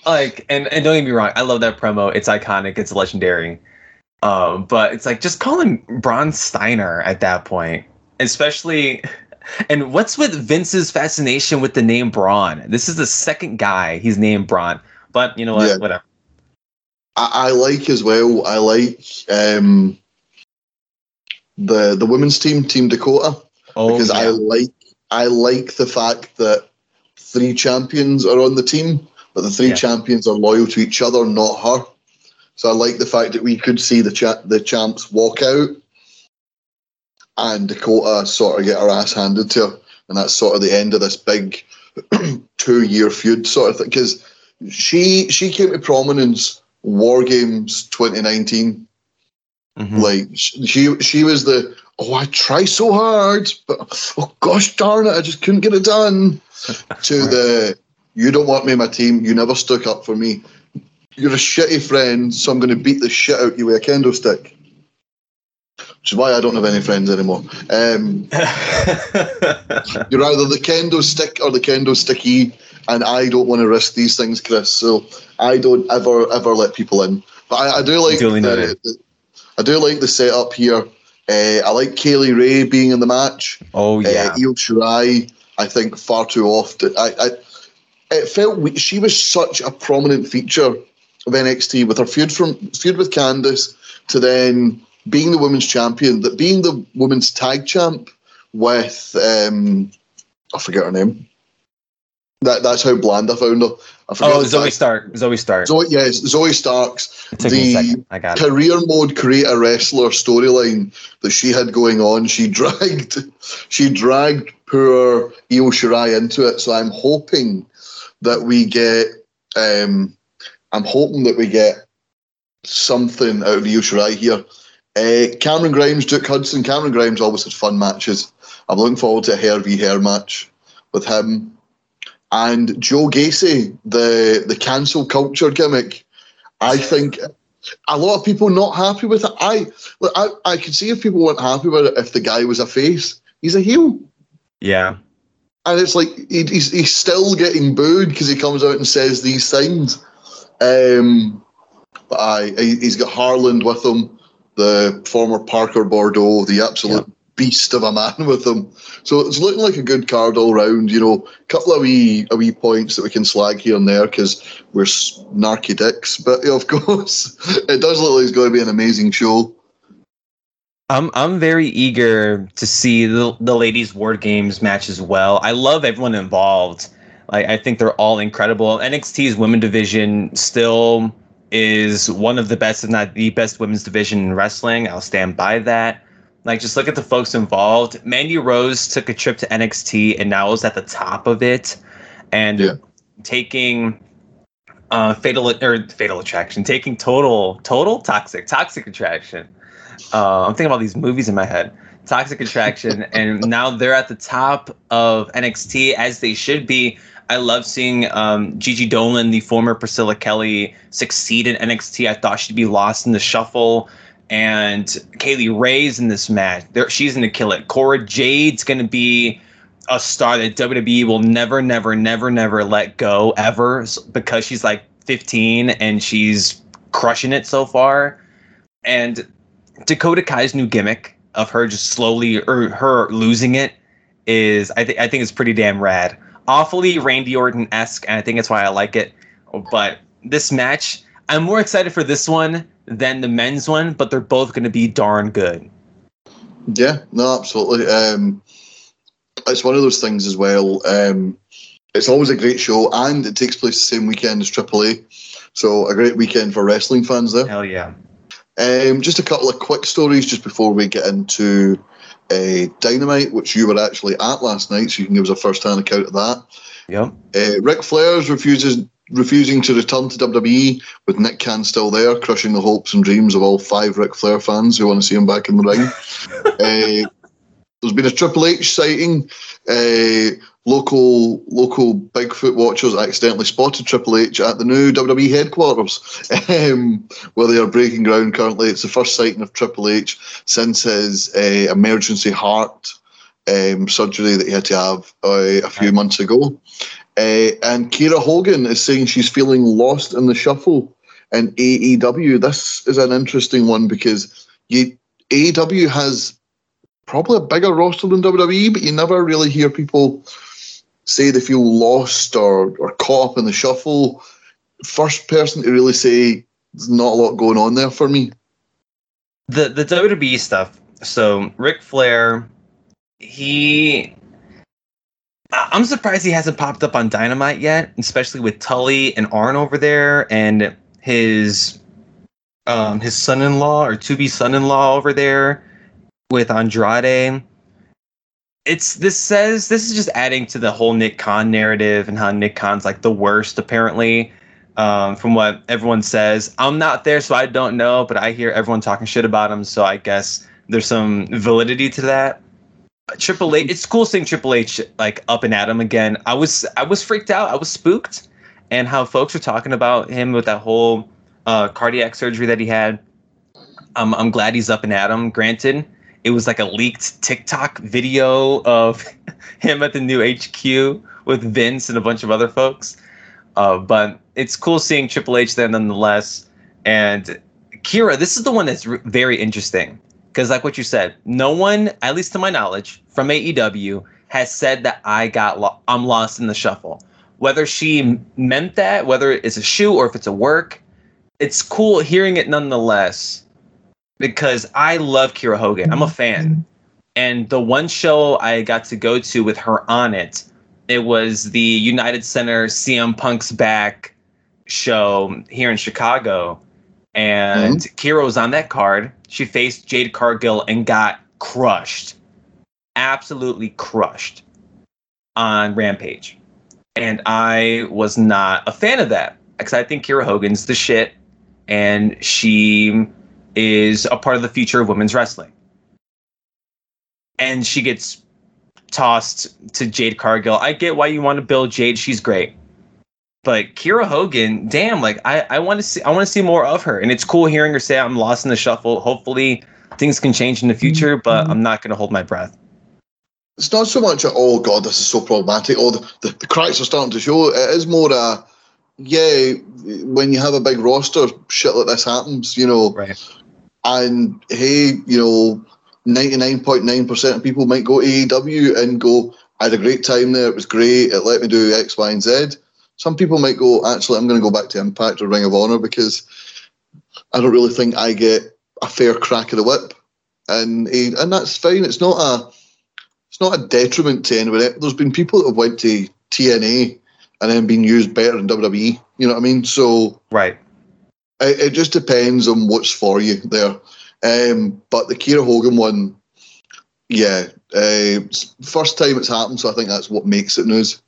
like and, and don't get me wrong i love that promo. It's iconic it's legendary. Um but it's like just call him Braun steiner at that point. Especially and what's with vince's fascination with the name braun? This is the second guy he's named braun but you know what? Yeah. whatever. I, I like as well. I like um, the the women's team, Team Dakota, oh because I like I like the fact that three champions are on the team, but the three Yeah. champions are loyal to each other, not her. So I like the fact that we could see the cha- the champs walk out, and Dakota sort of get her ass handed to her, and that's sort of the end of this big two year feud sort of thing. Because she she came to prominence War Games 2019 Mhm. like she she was the oh I try so hard but oh gosh darn it I just couldn't get it done to the you don't want me in my team you never stuck up for me. You're a shitty friend so I'm going to beat the shit out you with a kendo stick. Which is why I don't have any friends anymore. Um, you're either the kendo stick or the kendo sticky and I don't want to risk these things Chris so I don't ever ever let people in. But I, I do like the, the- I do like the setup here. Uh, I like Kay Lee Ray being in the match. oh yeah Uh, Io Shirai, I think far too often. I, I it felt we, she was such a prominent feature of NXT with her feud from feud with Candice to then being the women's champion, that being the women's tag champ with um, I forget her name. That that's how bland I found her. I oh zoe tag- stark zoe stark Zoe, yes, Zoe Starks it took me a the it career mode create a wrestler storyline that she had going on. She dragged she dragged poor Io Shirai into it. So I'm hoping that we get um I'm hoping that we get something out of Io Shirai here. Uh, Cameron Grimes, Duke Hudson. Cameron Grimes always had fun matches. I'm looking forward to a hair v hair match with him. And Joe Gacy, the the cancel culture gimmick. I think a lot of people not happy with it. I, look, I, I could see if people weren't happy with it if the guy was a face. He's a heel, yeah and it's like he, he's he's still getting booed because he comes out and says these things. Um, but I, he- he's got Harland with him, the former Parker Boudreaux, the absolute beast of a man with him. So it's looking like a good card all round. You know, a couple of wee a wee points that we can slag here and there because we're snarky dicks. But of course, it does look like it's going to be an amazing show. I'm I'm very eager to see the the ladies' War Games match as well. I love everyone involved. I think they're all incredible. NXT's women division still is one of the best, if not the best, women's division in wrestling. I'll stand by that. Like just look at the folks involved. Mandy Rose took a trip to NXT and now is at the top of it, and Yeah. taking uh fatal or fatal attraction, taking total total toxic toxic attraction. Uh, I'm thinking about these movies in my head. Toxic Attraction, and now they're at the top of NXT as they should be. I love seeing um, Gigi Dolin, the former Priscilla Kelly, succeed in NXT. I thought she'd be lost in the shuffle. And Kay Lee Ray's in this match. There, she's going to kill it. Cora Jade's going to be a star that WWE will never, never, never, never let go ever because she's like 15 and she's crushing it so far. And Dakota Kai's new gimmick of her just slowly or her losing it is I think I think it's pretty damn rad. Awfully Randy Orton esque, and I think that's why I like it. But this match, I'm more excited for this one than the men's one, but they're both going to be darn good. Yeah, no, absolutely. Um, it's one of those things as well. Um, it's always a great show, and it takes place the same weekend as AAA. So a great weekend for wrestling fans there. Hell yeah! Um, just a couple of quick stories just before we get into uh, Dynamite, which you were actually at last night, so you can give us a first-hand account of that. Yep. Uh, Ric Flair's refuses refusing to return to WWE with Nick Khan still there, crushing the hopes and dreams of all five Ric Flair fans who want to see him back in the ring. uh, there's been a Triple H sighting. Uh, local local Bigfoot watchers accidentally spotted Triple H at the new WWE headquarters, um, where they are breaking ground currently. It's the first sighting of Triple H since his uh, emergency heart um, surgery that he had to have uh, a few months ago. Uh, and Kiera Hogan is saying she's feeling lost in the shuffle in AEW. This is an interesting one because you, AEW has probably a bigger roster than WWE, but you never really hear people say they feel lost or, or caught up in the shuffle. First person to really say there's not a lot going on there for me. The the WWE stuff. So Ric Flair, he I'm surprised he hasn't popped up on Dynamite yet, especially with Tully and Arn over there and his um his son-in-law or to be son-in-law over there with Andrade it's this says this is just adding to the whole Nick Khan narrative and how Nick Khan's like the worst apparently. Um, from what everyone says, I'm not there, so I don't know, but I hear everyone talking shit about him, so I guess there's some validity to that. Triple H, it's cool seeing Triple H like up and at him again. I was I was freaked out, I was spooked, and how folks were talking about him with that whole uh, cardiac surgery that he had. Um, I'm glad he's up and at him. Granted, it was like a leaked TikTok video of him at the new HQ with Vince and a bunch of other folks. Uh, but it's cool seeing Triple H there nonetheless. And Kiera, this is the one that's re- very interesting because, like what you said, no one, at least to my knowledge, from AEW has said that I got lo- I'm lost in the shuffle. Whether she meant that, whether it's a shoe or if it's a work, it's cool hearing it nonetheless because I love Kiera Hogan. I'm a mm-hmm. fan. And the one show I got to go to with her on it, it was the United Center CM Punk's Back show here in Chicago. And mm-hmm. Kiera was on that card. She faced Jade Cargill and got crushed. Absolutely crushed on Rampage. And I was not a fan of that because I think Kiera Hogan's the shit. And she is a part of the future of women's wrestling. And she gets tossed to Jade Cargill. I get why you want to build Jade, she's great. But Kiera Hogan, damn, like I, I want to see I want to see more of her. And it's cool hearing her say I'm lost in the shuffle. Hopefully things can change in the future, but mm-hmm. I'm not gonna hold my breath. It's not so much oh god, this is so problematic. Oh the, the, the cracks are starting to show. It is more a yeah, when you have a big roster, shit like this happens, you know. Right. And hey, you know, 99.9% of people might go AEW and go, I had a great time there, it was great, it let me do X, Y, and Z. Some people might go, actually, I'm going to go back to Impact or Ring of Honor because I don't really think I get a fair crack of the whip. And and that's fine. It's not a it's not a detriment to anyone. There's been people that have went to TNA and then been used better in WWE. You know what I mean? So right. It, it just depends on what's for you there. Um, but the Kiera Hogan one, yeah, uh, first time it's happened, so I think that's what makes it news.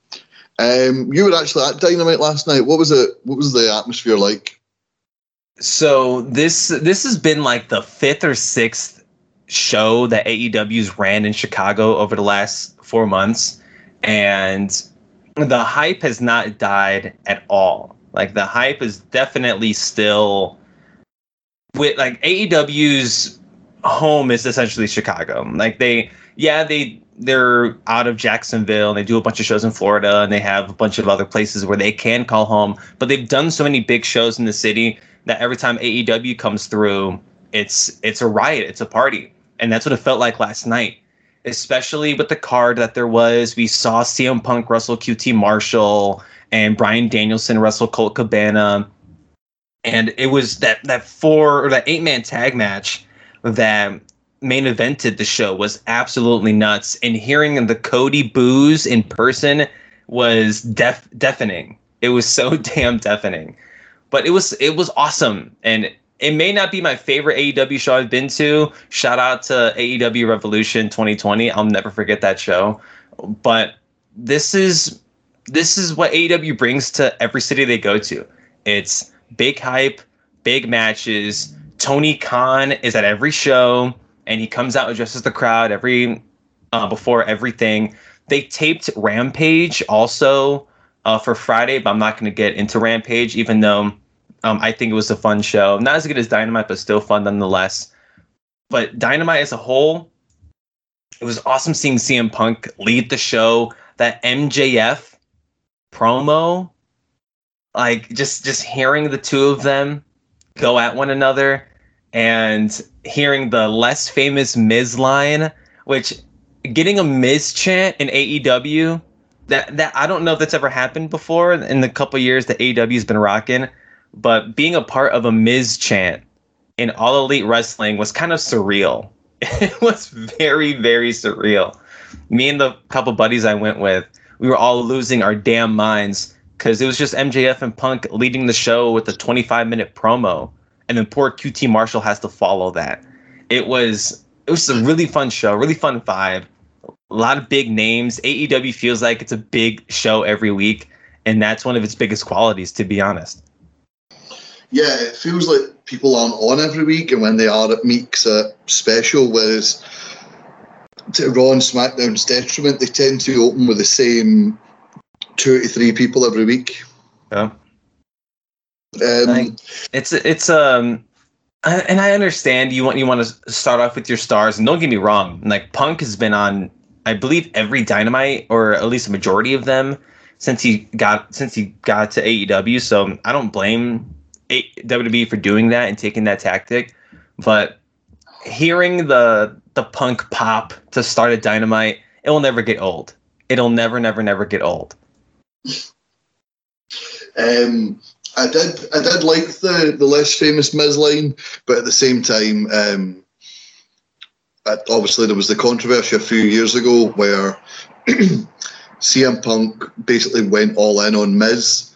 Um, you were actually at Dynamite last night. What was it? What was the atmosphere like? So this this has been like the fifth or sixth show that AEW's ran in Chicago over the last four months, and the hype has not died at all. Like the hype is definitely still with like AEW's home is essentially Chicago. Like they yeah, they they're out of Jacksonville and they do a bunch of shows in Florida and they have a bunch of other places where they can call home, but they've done so many big shows in the city that every time AEW comes through, it's it's a riot, it's a party. And that's what it felt like last night especially with the card that there was. We saw CM Punk Russell QT Marshall and Bryan Danielson Russell Colt Cabana. And it was that that four or that eight man tag match that main evented the show was absolutely nuts. And hearing the Cody boos in person was def- deafening. It was so damn deafening. But it was it was awesome. And it may not be my favorite AEW show I've been to. Shout out to AEW Revolution 2020. I'll never forget that show. But this is this is what AEW brings to every city they go to. It's big hype, big matches. Tony Khan is at every show, and he comes out and addresses the crowd every uh, before everything. they taped Rampage also uh, for Friday, but I'm not going to get into Rampage, even though um, I think it was a fun show. Not as good as Dynamite, but still fun nonetheless. But Dynamite as a whole, it was awesome seeing CM Punk lead the show. That MJF promo, like just just hearing the two of them go at one another and hearing the less famous Miz line, which getting a Miz chant in AEW, that that I don't know if that's ever happened before in the couple years that AEW's been rocking, but being a part of a Miz chant in All Elite Wrestling was kind of surreal. It was very very surreal. Me and the couple buddies I went with, we were all losing our damn minds because it was just MJF and Punk leading the show with a 25 minute promo, and then poor QT Marshall has to follow that. It was it was a really fun show, really fun vibe. A lot of big names. AEW feels like it's a big show every week, and that's one of its biggest qualities, to be honest. Yeah, it feels like people aren't on every week, and when they are, it makes a special. Whereas to Raw and SmackDown's detriment, they tend to open with the same two to three people every week. Yeah. Um, it's it's um and I understand you want you want to start off with your stars and don't get me wrong like Punk has been on I believe every Dynamite or at least a majority of them since he got since he got to AEW so I don't blame WWE for doing that and taking that tactic but hearing the the Punk pop to start a Dynamite it will never get old. It'll never never never get old. Um I did I did like the the less famous Miz line, but at the same time, um, obviously there was the controversy a few years ago where CM Punk basically went all in on Miz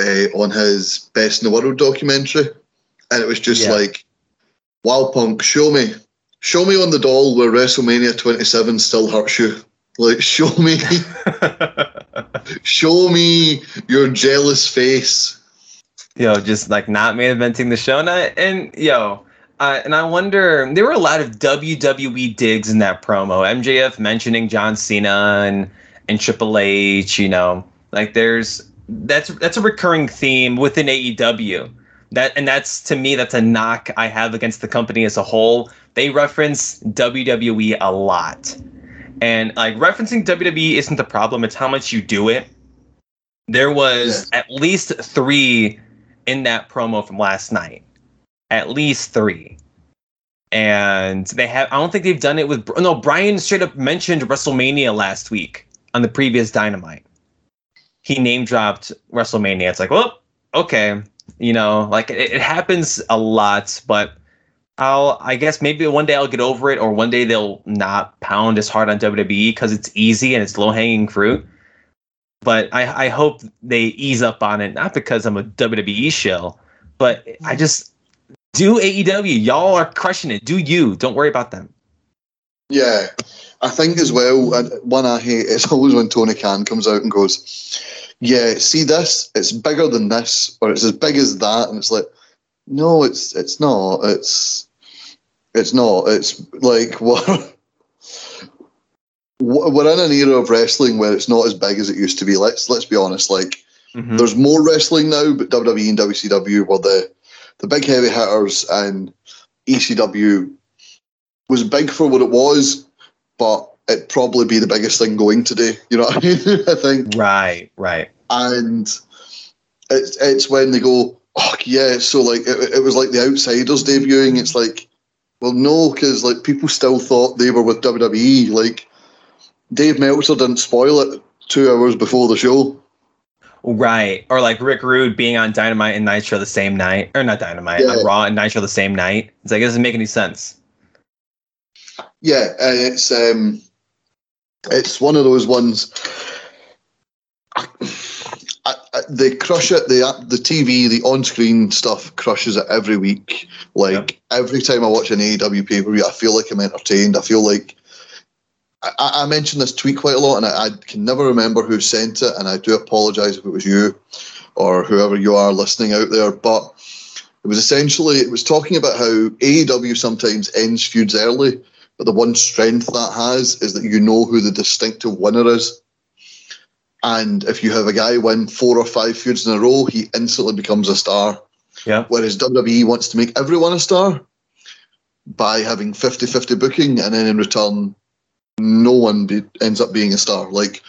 uh, on his Best in the World documentary, and it was just yeah. like, "Wow, Punk, show me, show me on the doll where WrestleMania 27 still hurts you." Like, show me, show me your jealous face yo, just like not main eventing the show. And, I, and yo, uh, and I wonder, there were a lot of WWE digs in that promo. MJF mentioning John Cena and and Triple H. You know, like there's that's that's a recurring theme within AEW. That and that's to me that's a knock I have against the company as a whole. They reference WWE a lot. And like referencing WWE isn't the problem, it's how much you do it. There was at least three in that promo from last night. At least three. And they have, I don't think they've done it with, no, Bryan straight up mentioned WrestleMania last week on the previous Dynamite. He name dropped WrestleMania. It's like, well, okay. You know, like it, it happens a lot, but I'll, I guess maybe one day I'll get over it, or one day they'll not pound as hard on WWE because it's easy and it's low hanging fruit but I, I hope they ease up on it. Not because I'm a WWE show, but I mm-hmm. just do AEW. Y'all are crushing it. Do you? Don't worry about them. Yeah, I think as well. Uh, one I hate is always when Tony Khan comes out and goes, "Yeah, see this? It's bigger than this, or it's as big as that," and it's like, no, it's it's not. It's it's not. It's like what we're in an era of wrestling where it's not as big as it used to be. Let's let's be honest. Like mm-hmm. there's more wrestling now, but WWE and WCW were the the big heavy hitters, and ECW was big for what it was, but it'd probably be the biggest thing going today. You know what I mean? I think. Right. Right. And it's it's when they go, oh yeah. So like it, it was like the Outsiders debuting. It's like, well, no, because like people still thought they were with WWE. Like Dave Meltzer didn't spoil it two hours before the show. Right. Or like Rick Rude being on Dynamite and Nitro the same night. Or not Dynamite, yeah. on Raw and Nitro the same night. It's like, it doesn't make any sense. Yeah, and it's um it's one of those ones I, I, they crush it. The the TV, the on-screen stuff crushes it every week. Like yep. every time I watch an AEW pay per view, I feel like I'm entertained. I feel like I, I mentioned this tweet quite a lot, and I, I, can never remember who sent it, and I do apologise if it was you or whoever you are listening out there. But it was essentially it was talking about how AEW sometimes ends feuds early But the one strength that has is that you know who the distinctive winner is. And if you have a guy win four or five feuds in a row, he instantly becomes a star. Yeah. Whereas WWE wants to make everyone a star by having 50 50 booking, and then in return, no one be, ends up being a star. Like,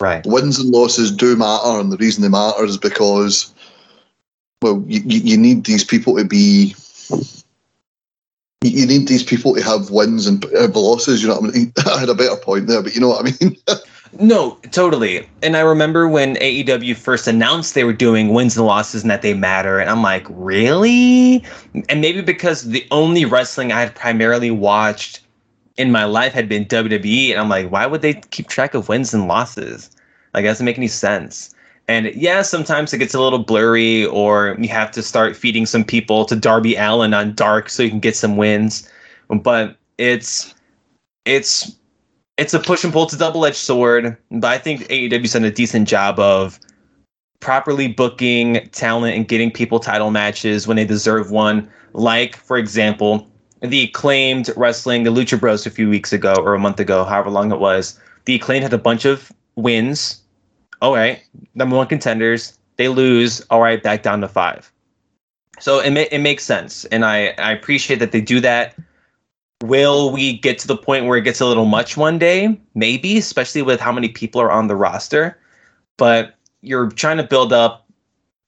Right. wins and losses do matter, and the reason they matter is because, well, you, you need these people to be. You need these people to have wins and uh, losses. You know what I mean? I had a better point there, but you know what I mean. No, totally. And I remember when AEW first announced they were doing wins and losses and that they matter. And I'm like, really? And maybe because the only wrestling I had primarily watched in my life had been WWE. And I'm like, why would they keep track of wins and losses? Like, it doesn't make any sense. And yeah, sometimes it gets a little blurry, or you have to start feeding some people to Darby Allin on Dark so you can get some wins. But it's it's it's a push and pull. A double edged sword. But I think AEW's done a decent job of properly booking talent and getting people title matches when they deserve one. Like, for example, the acclaimed wrestling, the Lucha Bros, a few weeks ago or a month ago, however long it was. The acclaimed had a bunch of wins. All right, number one contenders. They lose. All right, back down to five. So it, ma- it makes sense. And I, I appreciate that they do that. Will we get to the point where it gets a little much one day? Maybe, especially with how many people are on the roster. But you're trying to build up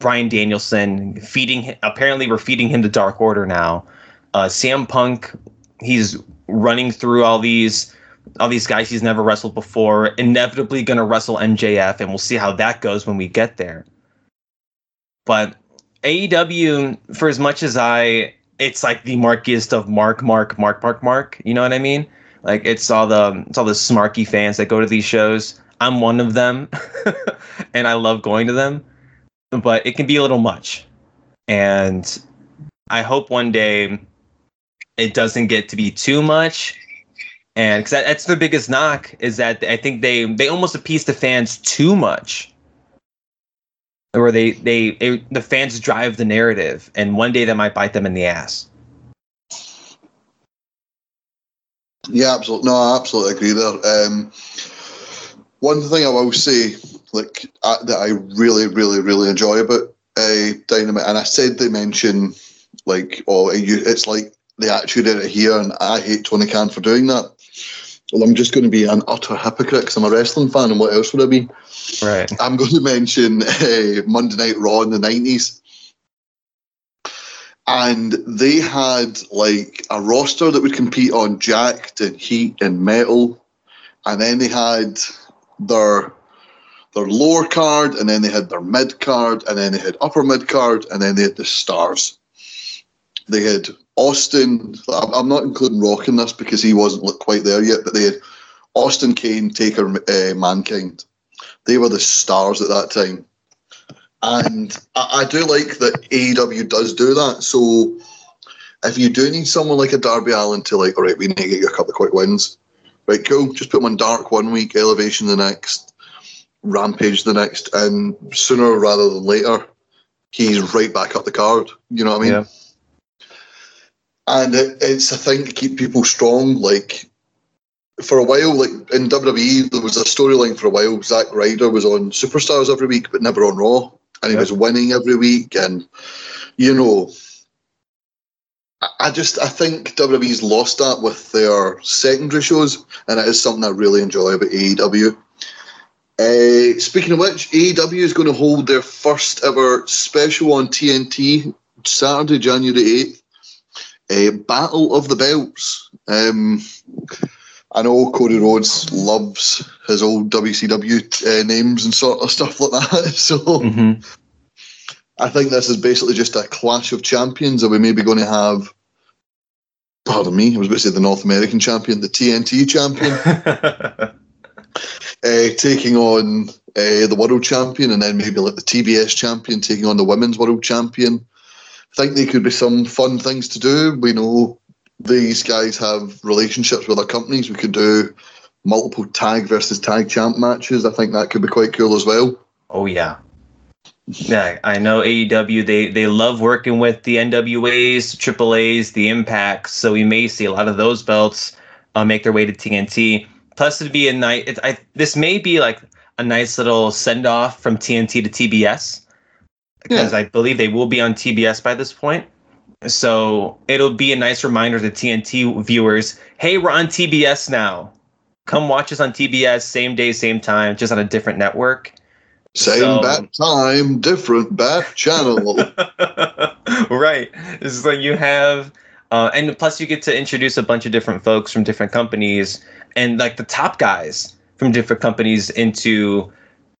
Bryan Danielson, feeding. Apparently, we're feeding him the Dark Order now. Uh, CM Punk, he's running through all these, all these guys he's never wrestled before. Inevitably, going to wrestle MJF, and we'll see how that goes when we get there. But AEW, for as much as I it's like the markiest of mark, mark, mark, mark, mark. You know what I mean? Like it's all the it's all the smarky fans that go to these shows. I'm one of them, and I love going to them, but it can be a little much. And I hope one day it doesn't get to be too much. And because that, that's their biggest knock is that I think they they almost appease the fans too much or they, they they the fans drive the narrative and one day that might bite them in the ass Yeah, absolutely. No, I absolutely agree there. Um, one thing I will say, like uh, that, I really, really, really enjoy about uh, Dynamite, and I said they mention like, oh, you, it's like the attitude era here, and I hate Tony Khan for doing that. Well, I'm just going to be an utter hypocrite because I'm a wrestling fan, and what else would I be? right I'm going to mention uh, Monday Night Raw in the 90s. And they had like a roster that would compete on Jakked and Heat and Metal. And then they had their their lower card, and then they had their mid card, and then they had upper mid card, and then they had the stars. They had Austin. I'm not including Rock in this because he wasn't quite there yet, but they had Austin Kane, Taker, uh, Mankind they were the stars at that time. And I, I do like that AEW does do that. So if you do need someone like a Darby Allin to like, all right, we need to get you a couple of quick wins. Right, cool. Just put him on dark one week, elevation the next, rampage the next, and sooner rather than later, he's right back up the card. You know what I mean? Yeah. And it, it's a thing to keep people strong. Like for a while, like in WWE, there was a storyline for a while. Zack Ryder was on Superstars every week, but never on Raw, and he Yeah. was winning every week. And you know, I- just I think WWE's lost that with their secondary shows, and it is something I really enjoy about AEW. Uh, speaking of which, AEW is going to hold their first ever special on TNT Saturday, January eighth. A Battle of the Belts. Um, I know Cody Rhodes loves his old WCW uh, names and sort of stuff like that. So hmm I think this is basically just a clash of champions. Are we maybe going to have, pardon me, I was about to say the North American champion, the TNT champion, uh, taking on uh, the world champion, and then maybe like the TBS champion taking on the women's world champion. Think there could be some fun things to do. We know these guys have relationships with other companies. We could do multiple tag versus tag champ matches. I think that could be quite cool as well. oh yeah yeah i know aew they they love working with the nwas triple a's the impacts so we may see a lot of those belts uh, make their way to TNT. Plus, it'd be a night. I, this may be like a nice little send off from TNT to TBS because Yeah. I believe they will be on TBS by this point. So it'll be a nice reminder to TNT viewers hey, we're on TBS now. Come watch us on TBS, same day, same time, just on a different network. Same So- back time, different back channel. right. This is like you have, uh, and plus you get to introduce a bunch of different folks from different companies and like the top guys from different companies into,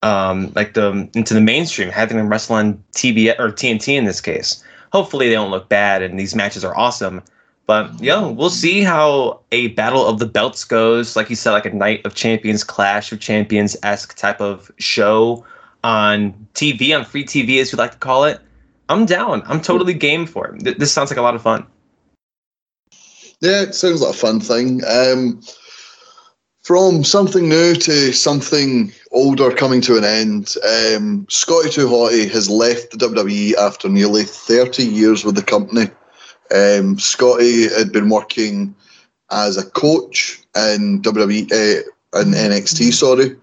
um, like the into the mainstream, having them wrestle on TBS or TNT in this case. Hopefully they don't look bad and these matches are awesome. But yeah, we'll see how a battle of the belts goes. Like you said, like a night of champions, clash of champions esque type of show on TV, on free TV, as you like to call it. I'm down. I'm totally game for it. This sounds like a lot of fun. Yeah, it sounds like a fun thing. Um, from something new to something older coming to an end, um, Scotty Too Hotty has left the WWE after nearly 30 years with the company. Um, Scotty had been working as a coach in WWE, uh, in NXT, sorry.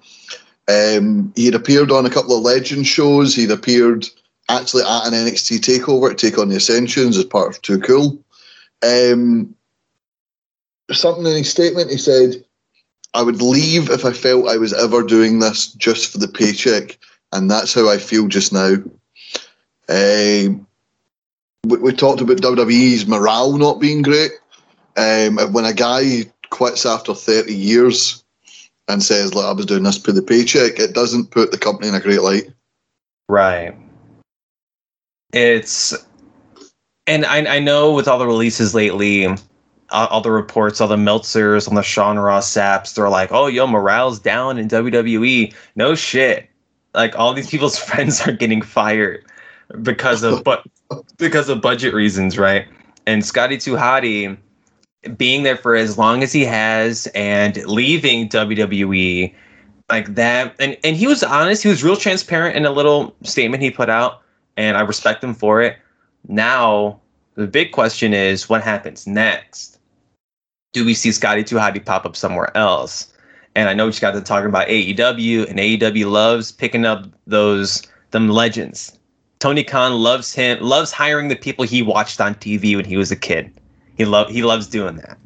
Um, he had appeared on a couple of legend shows. He'd appeared actually at an NXT takeover take on the Ascensions as part of Too Cool. Um, something in his statement, he said, I would leave if I felt I was ever doing this just for the paycheck, and that's how I feel just now. Um, we, we talked about WWE's morale not being great. Um, when a guy quits after 30 years and says, Look, I was doing this for the paycheck, it doesn't put the company in a great light. Right. It's, and I, I know with all the releases lately, all, all the reports, all the Meltzers, on the Sean Ross Sapps, they're like, oh, yo, morale's down in WWE. No shit. Like all these people's friends are getting fired because of but because of budget reasons, right? And Scotty Hotty being there for as long as he has and leaving WWE like that and and he was honest he was real transparent in a little statement he put out and i respect him for it now the big question is what happens next do we see scotty too hotty pop up somewhere else and i know we just got to talking about aew and aew loves picking up those them legends tony khan loves him loves hiring the people he watched on tv when he was a kid he love he loves doing that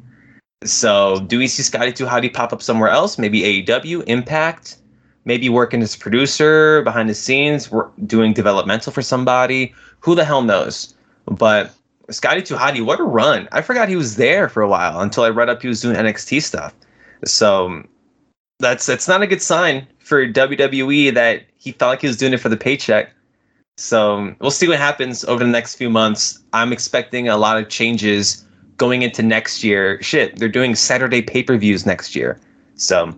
so, do we see Scotty Hotty pop up somewhere else? Maybe AEW, Impact, maybe working as a producer behind the scenes, doing developmental for somebody. Who the hell knows? But Scotty Hotty, what a run! I forgot he was there for a while until I read up he was doing NXT stuff. So that's that's not a good sign for WWE that he felt like he was doing it for the paycheck. So we'll see what happens over the next few months. I'm expecting a lot of changes going into next year. Shit, they're doing Saturday pay per views next year. So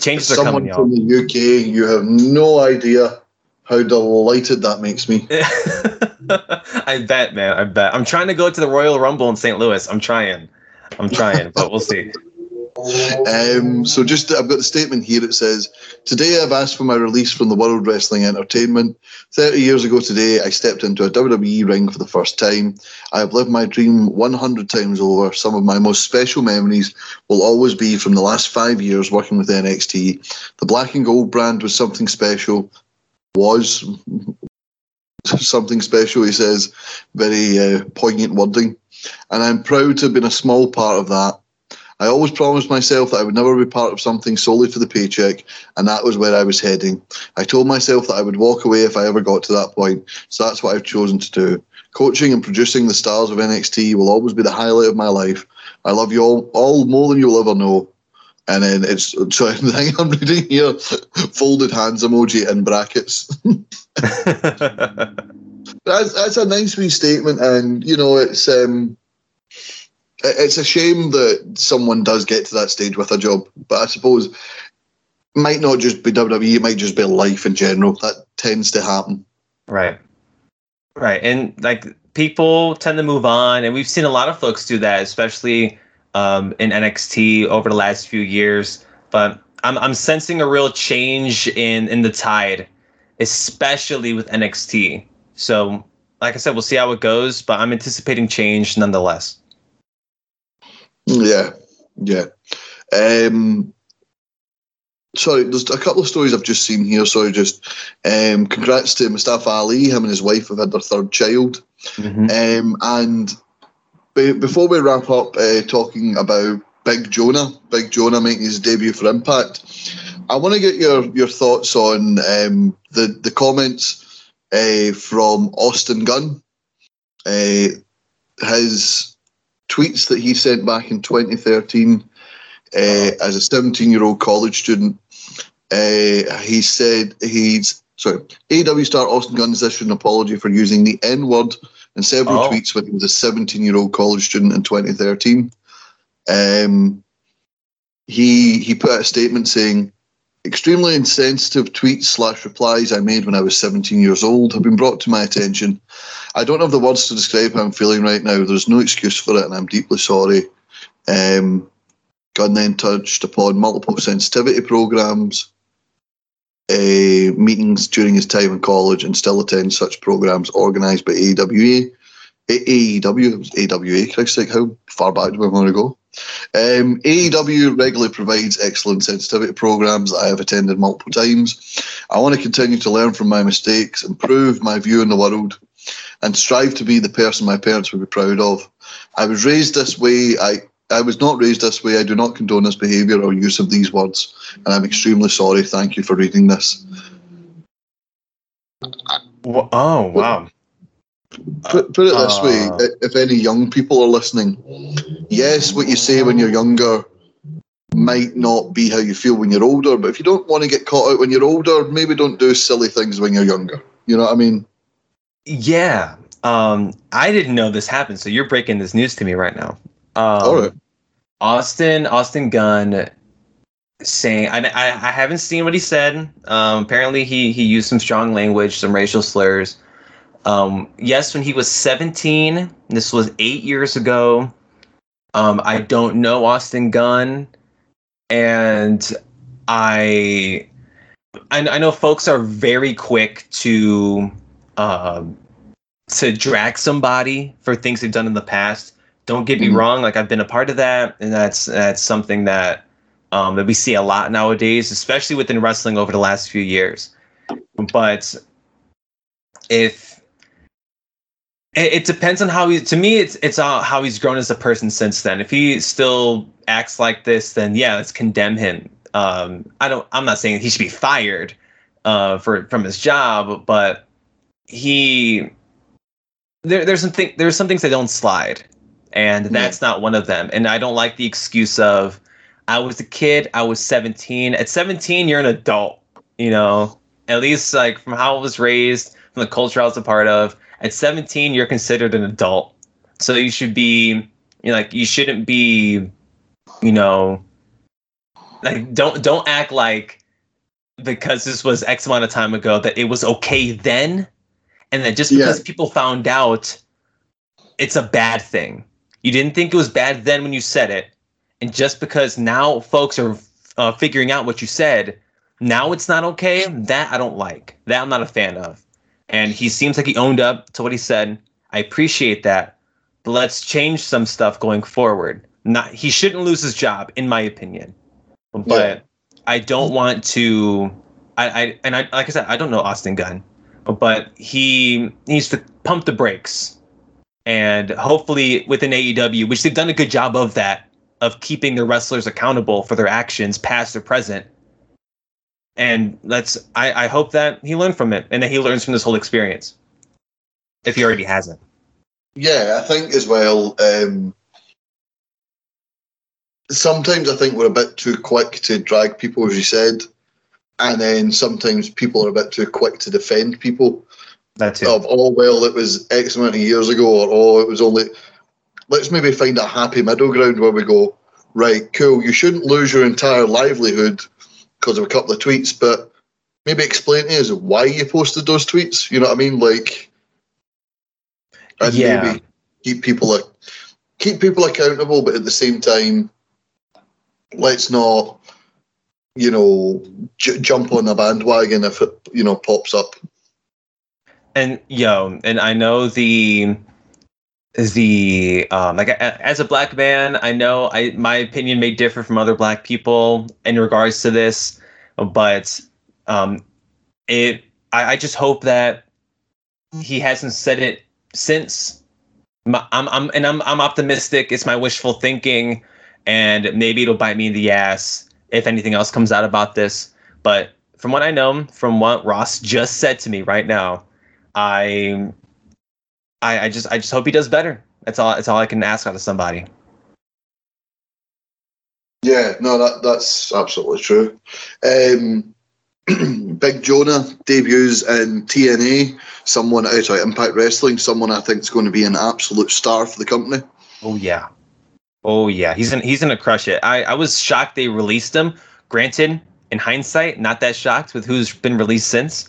changes are coming. Someone from y'all. the UK, you have no idea how delighted that makes me. I bet, man. I bet. I'm trying to go to the Royal Rumble in St. Louis. I'm trying. I'm trying, but we'll see. Um, so just I've got the statement here. It says, "Today I've asked for my release from the World Wrestling Entertainment. Thirty years ago today, I stepped into a WWE ring for the first time. I have lived my dream 100 times over. Some of my most special memories will always be from the last five years working with NXT. The black and gold brand was something special. Was something special." He says, very uh, poignant wording, and I'm proud to have been a small part of that. I always promised myself that I would never be part of something solely for the paycheck, and that was where I was heading. I told myself that I would walk away if I ever got to that point, so that's what I've chosen to do. Coaching and producing the stars of NXT will always be the highlight of my life. I love you all, all more than you'll ever know. And then it's so the thing I'm reading here, folded hands emoji in brackets. that's that's a nice wee statement, and you know it's um, it's a shame that someone does get to that stage with a job, but I suppose it might not just be WWE, it might just be life in general. That tends to happen. Right. Right. And like people tend to move on. And we've seen a lot of folks do that, especially um, in NXT over the last few years. But I'm, I'm sensing a real change in, in the tide, especially with NXT. So, like I said, we'll see how it goes, but I'm anticipating change nonetheless. Yeah, yeah. Um, sorry, there's a couple of stories I've just seen here. Sorry, just um, congrats to Mustafa Ali. Him and his wife have had their third child. Mhm. Um, and before we wrap up uh, talking about Big Jonah, Big Jonah making his debut for Impact, I want to get your, your thoughts on um, the, the comments uh, from Austin Gunn. Uh, his tweets that he sent back in 2013 uh, as a 17 year old college student. He said he's sorry. AW star Austin Gunn issued an apology for using the N word in several Oh. tweets when he was a 17 year old college student in 2013. Um, he he put out a statement saying, "Extremely insensitive tweets slash replies I made when I was 17 years old have been brought to my attention. I don't have the words to describe how I'm feeling right now. There's no excuse for it, and I'm deeply sorry." Um, Gunn then touched upon multiple sensitivity programs, uh, meetings during his time in college, and still attends such programs organised by AWA. AEW, AWA, Christ's sake, how far back do we want to go? Um, AEW regularly provides excellent sensitivity programs that I have attended multiple times. I want to continue to learn from my mistakes, improve my view in the world, and strive to be the person my parents would be proud of. I was raised this way. I, I was not raised this way. I do not condone this behaviour or use of these words, and I'm extremely sorry. Thank you for reading this. Oh wow. Put, put it this way: Uh. i- if any young people are listening, yes, what you say when you're younger might not be how you feel when you're older. But if you don't want to get caught out when you're older, maybe don't do silly things when you're younger. You know what I mean? Yeah. Um, I didn't know this happened, so you're breaking this news to me right now. Um, All right. Austin, Austin Gunn saying I, I, I haven't seen what he said. Um, apparently he he used some strong language, some racial slurs. Um, yes, when he was 17, this was eight years ago. Um, I don't know Austin Gunn, and I I, I know folks are very quick to um, to drag somebody for things they've done in the past. Don't get me Mhm. wrong; like I've been a part of that, and that's that's something that um, that we see a lot nowadays, especially within wrestling over the last few years. But if it, it depends on how he, to me, it's it's uh, how he's grown as a person since then. If he still acts like this, then yeah, let's condemn him. Um, I don't. I'm not saying he should be fired uh, for from his job, but he there, there's some thing, there's some things that don't slide, and that's not one of them. And I don't like the excuse of I was a kid, I was 17. At 17, you're an adult. You know, at least like from how I was raised, from the culture I was a part of. At 17, you're considered an adult, so you should be you know, like you shouldn't be, you know, like don't don't act like because this was X amount of time ago that it was okay then, and that just Yeah. because people found out, it's a bad thing. You didn't think it was bad then when you said it, and just because now folks are uh, figuring out what you said, now it's not okay. That I don't like. That I'm not a fan of. And he seems like he owned up to what he said. I appreciate that, but let's change some stuff going forward. Not he shouldn't lose his job, in my opinion. But I don't want to. I, I and I like I said, I don't know Austin Gunn, but he needs to pump the brakes, and hopefully within AEW, which they've done a good job of that, of keeping their wrestlers accountable for their actions, past or present. And let's. I, I hope that he learned from it, and that he learns from this whole experience, if he already hasn't. Yeah, I think as well. Um, sometimes I think we're a bit too quick to drag people, as you said, and then sometimes people are a bit too quick to defend people. That too. Of oh well, it was X amount of years ago, or oh it was only. Let's maybe find a happy middle ground where we go, right, cool. You shouldn't lose your entire livelihood because of a couple of tweets, but maybe explain to us why you posted those tweets. You know what I mean? Like, and Yeah. maybe keep people keep people accountable, but at the same time, let's not, you know, j- jump on a bandwagon if it you know pops up. And yo, and I know the the um, like as a black man, I know I my opinion may differ from other black people in regards to this, but um, it I, I just hope that he hasn't said it since. I'm I'm and I'm I'm optimistic. It's my wishful thinking, and maybe it'll bite me in the ass if anything else comes out about this. But from what I know, from what Ross just said to me right now, I I, I just I just hope he does better. That's all. That's all I can ask out of somebody. Yeah, no, that that's absolutely true. Um, Big Jonah debuts in TNA. Someone out of Impact Wrestling. Someone I think is going to be an absolute star for the company. Oh yeah, oh yeah. He's in, he's gonna crush it. I I was shocked they released him. Granted, in hindsight, not that shocked with who's been released since.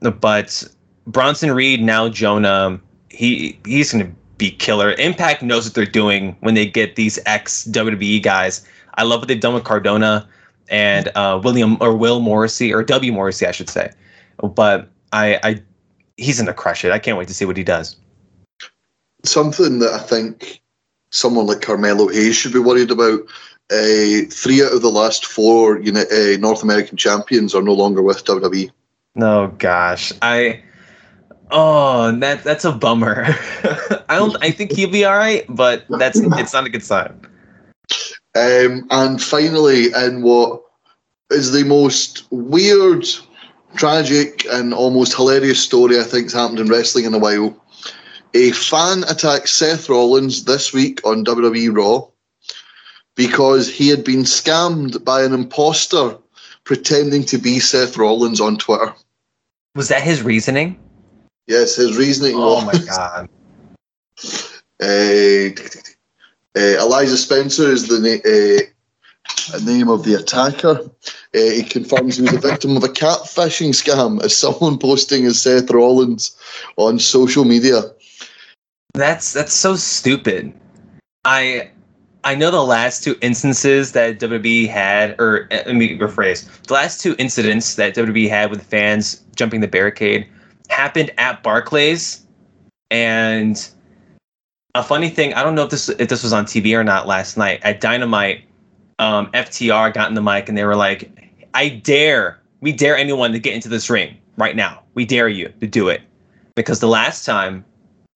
But Bronson Reed now Jonah, he he's gonna be killer. Impact knows what they're doing when they get these ex WWE guys. I love what they've done with Cardona and uh, William or Will Morrissey or W Morrissey, I should say. But I, I he's gonna crush it. I can't wait to see what he does. Something that I think someone like Carmelo Hayes should be worried about. Uh, three out of the last four uni- uh, North American champions are no longer with WWE. No, gosh, I. Oh, that that's a bummer. I don't. I think he'll be all right, but that's it's not a good sign. Um, and finally, in what is the most weird, tragic, and almost hilarious story I think's happened in wrestling in a while, a fan attacked Seth Rollins this week on WWE Raw because he had been scammed by an imposter pretending to be Seth Rollins on Twitter. Was that his reasoning? Yes, his reasoning Oh was my god. uh, uh, Eliza Spencer is the na- uh, name of the attacker. Uh, he confirms he was a victim of a catfishing scam as someone posting as Seth Rollins on social media. That's that's so stupid. I I know the last two instances that WWE had, or uh, let me rephrase, the last two incidents that WWE had with fans jumping the barricade happened at Barclays, and a funny thing, I don't know if this if this was on TV or not last night at Dynamite. Um, FTR got in the mic and they were like, "I dare, we dare anyone to get into this ring right now. We dare you to do it." Because the last time,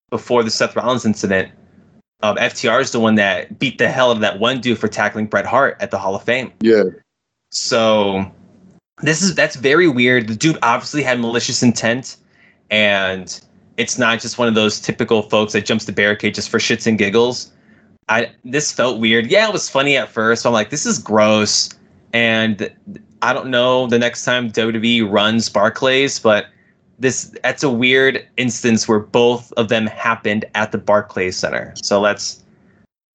before the Seth Rollins incident, um, FTR is the one that beat the hell out of that one dude for tackling Bret Hart at the Hall of Fame. Yeah. So this is that's very weird. The dude obviously had malicious intent, and it's not just one of those typical folks that jumps the barricade just for shits and giggles. I this felt weird. Yeah, it was funny at first. I'm like, this is gross, and I don't know the next time WWE runs Barclays, but this that's a weird instance where both of them happened at the Barclays Center. So let's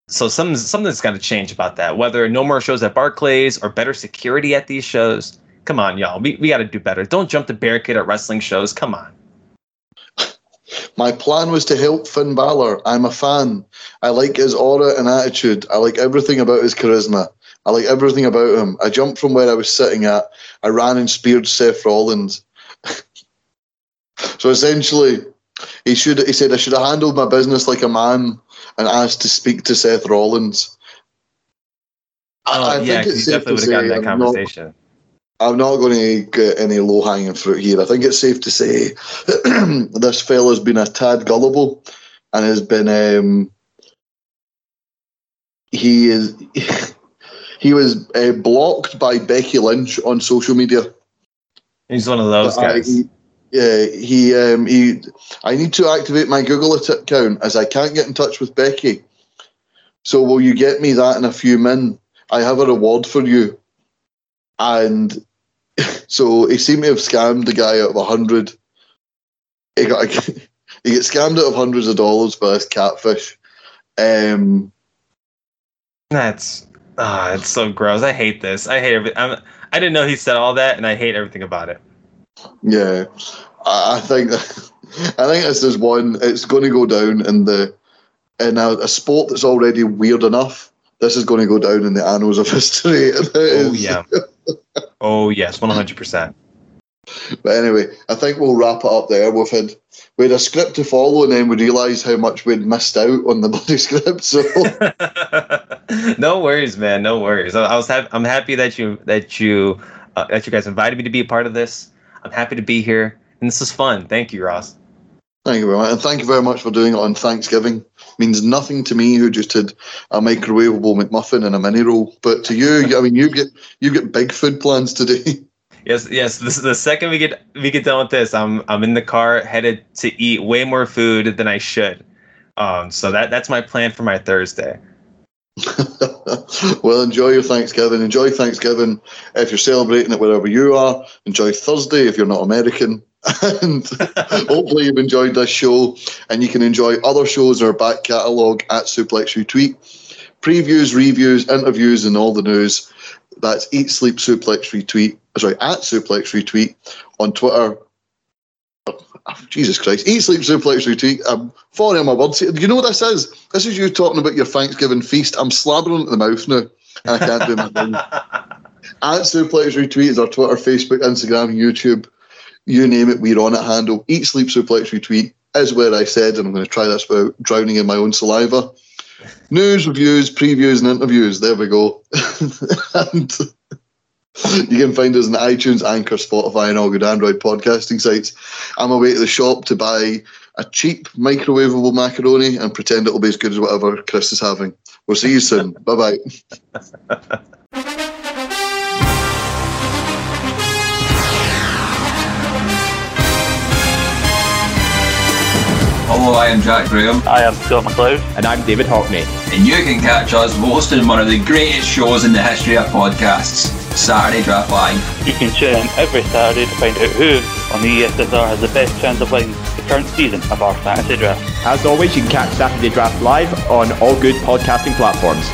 so something something's got to change about that. Whether no more shows at Barclays or better security at these shows. Come on, y'all. We we got to do better. Don't jump the barricade at wrestling shows. Come on. My plan was to help Finn Balor. I'm a fan. I like his aura and attitude. I like everything about his charisma. I like everything about him. I jumped from where I was sitting at. I ran and speared Seth Rollins. so essentially, he should. He said I should have handled my business like a man and asked to speak to Seth Rollins. Oh I yeah, think it's you safe definitely to would have gotten say that I'm not- conversation. I'm not going to get any low hanging fruit here. I think it's safe to say this fella's been a tad gullible and has been. Um, he is. He was uh, blocked by Becky Lynch on social media. He's one of those But I- guys. he- yeah, he um, he. I need to activate my Google account as I can't get in touch with Becky. So will you get me that in a few min? I have a reward for you. And so he seemed to have scammed the guy out of a hundred. He got he gets scammed out of hundreds of dollars for this catfish. Um, That's ah, it's so gross. I hate this. I hate everything. I'm, I didn't know he said all that, and I hate everything about it. Yeah, I, I think that, I think this is one. It's going to go down in the in a, a sport that's already weird enough. This is going to go down in the annals of history. Oh yeah. Oh yes, one hundred percent. But anyway, I think we'll wrap it up there. We've had we had a script to follow, and then we realised how much we'd missed out on the bloody script. So no worries, man. No worries. I, I was ha- I'm happy that you that you uh, that you guys invited me to be a part of this. I'm happy to be here, and this is fun. Thank you, Ross. Thank you very much, and thank you very much for doing it on Thanksgiving. means nothing to me, who just had a microwavable McMuffin and a mini roll. But to you, I mean, you get you get big food plans today. Yes, yes. This is the second we get we get done with this. I'm I'm in the car headed to eat way more food than I should. Um, so that that's my plan for my Thursday. well, enjoy your Thanksgiving. Enjoy Thanksgiving if you're celebrating it wherever you are. Enjoy Thursday if you're not American. and hopefully you've enjoyed this show and you can enjoy other shows our back catalogue at Suplex Retweet. Previews, reviews, interviews, and all the news. That's Eat Sleep Suplex Retweet. Sorry, at Suplex Retweet on Twitter. Oh, Jesus Christ. Eat Sleep Suplex Retweet. I'm um, falling on my words. You know what this is? This is you talking about your Thanksgiving feast. I'm slabbering into the mouth now. And I can't do my thing. at Suplex Retweet is our Twitter, Facebook, Instagram, YouTube you name it, we're on it handle. Eat, sleep, suplex, retweet is where I said, and I'm going to try this without drowning in my own saliva. News, reviews, previews, and interviews. There we go. and you can find us on iTunes, Anchor, Spotify, and all good Android podcasting sites. I'm away to the shop to buy a cheap microwavable macaroni and pretend it'll be as good as whatever Chris is having. We'll see you soon. bye bye. Hello, I am Jack Graham. I am Scott McLeod. And I'm David Hockney. And you can catch us hosting one of the greatest shows in the history of podcasts, Saturday Draft Live. You can tune in every Saturday to find out who on the ESSR has the best chance of winning the current season of our fantasy draft. As always, you can catch Saturday Draft Live on all good podcasting platforms.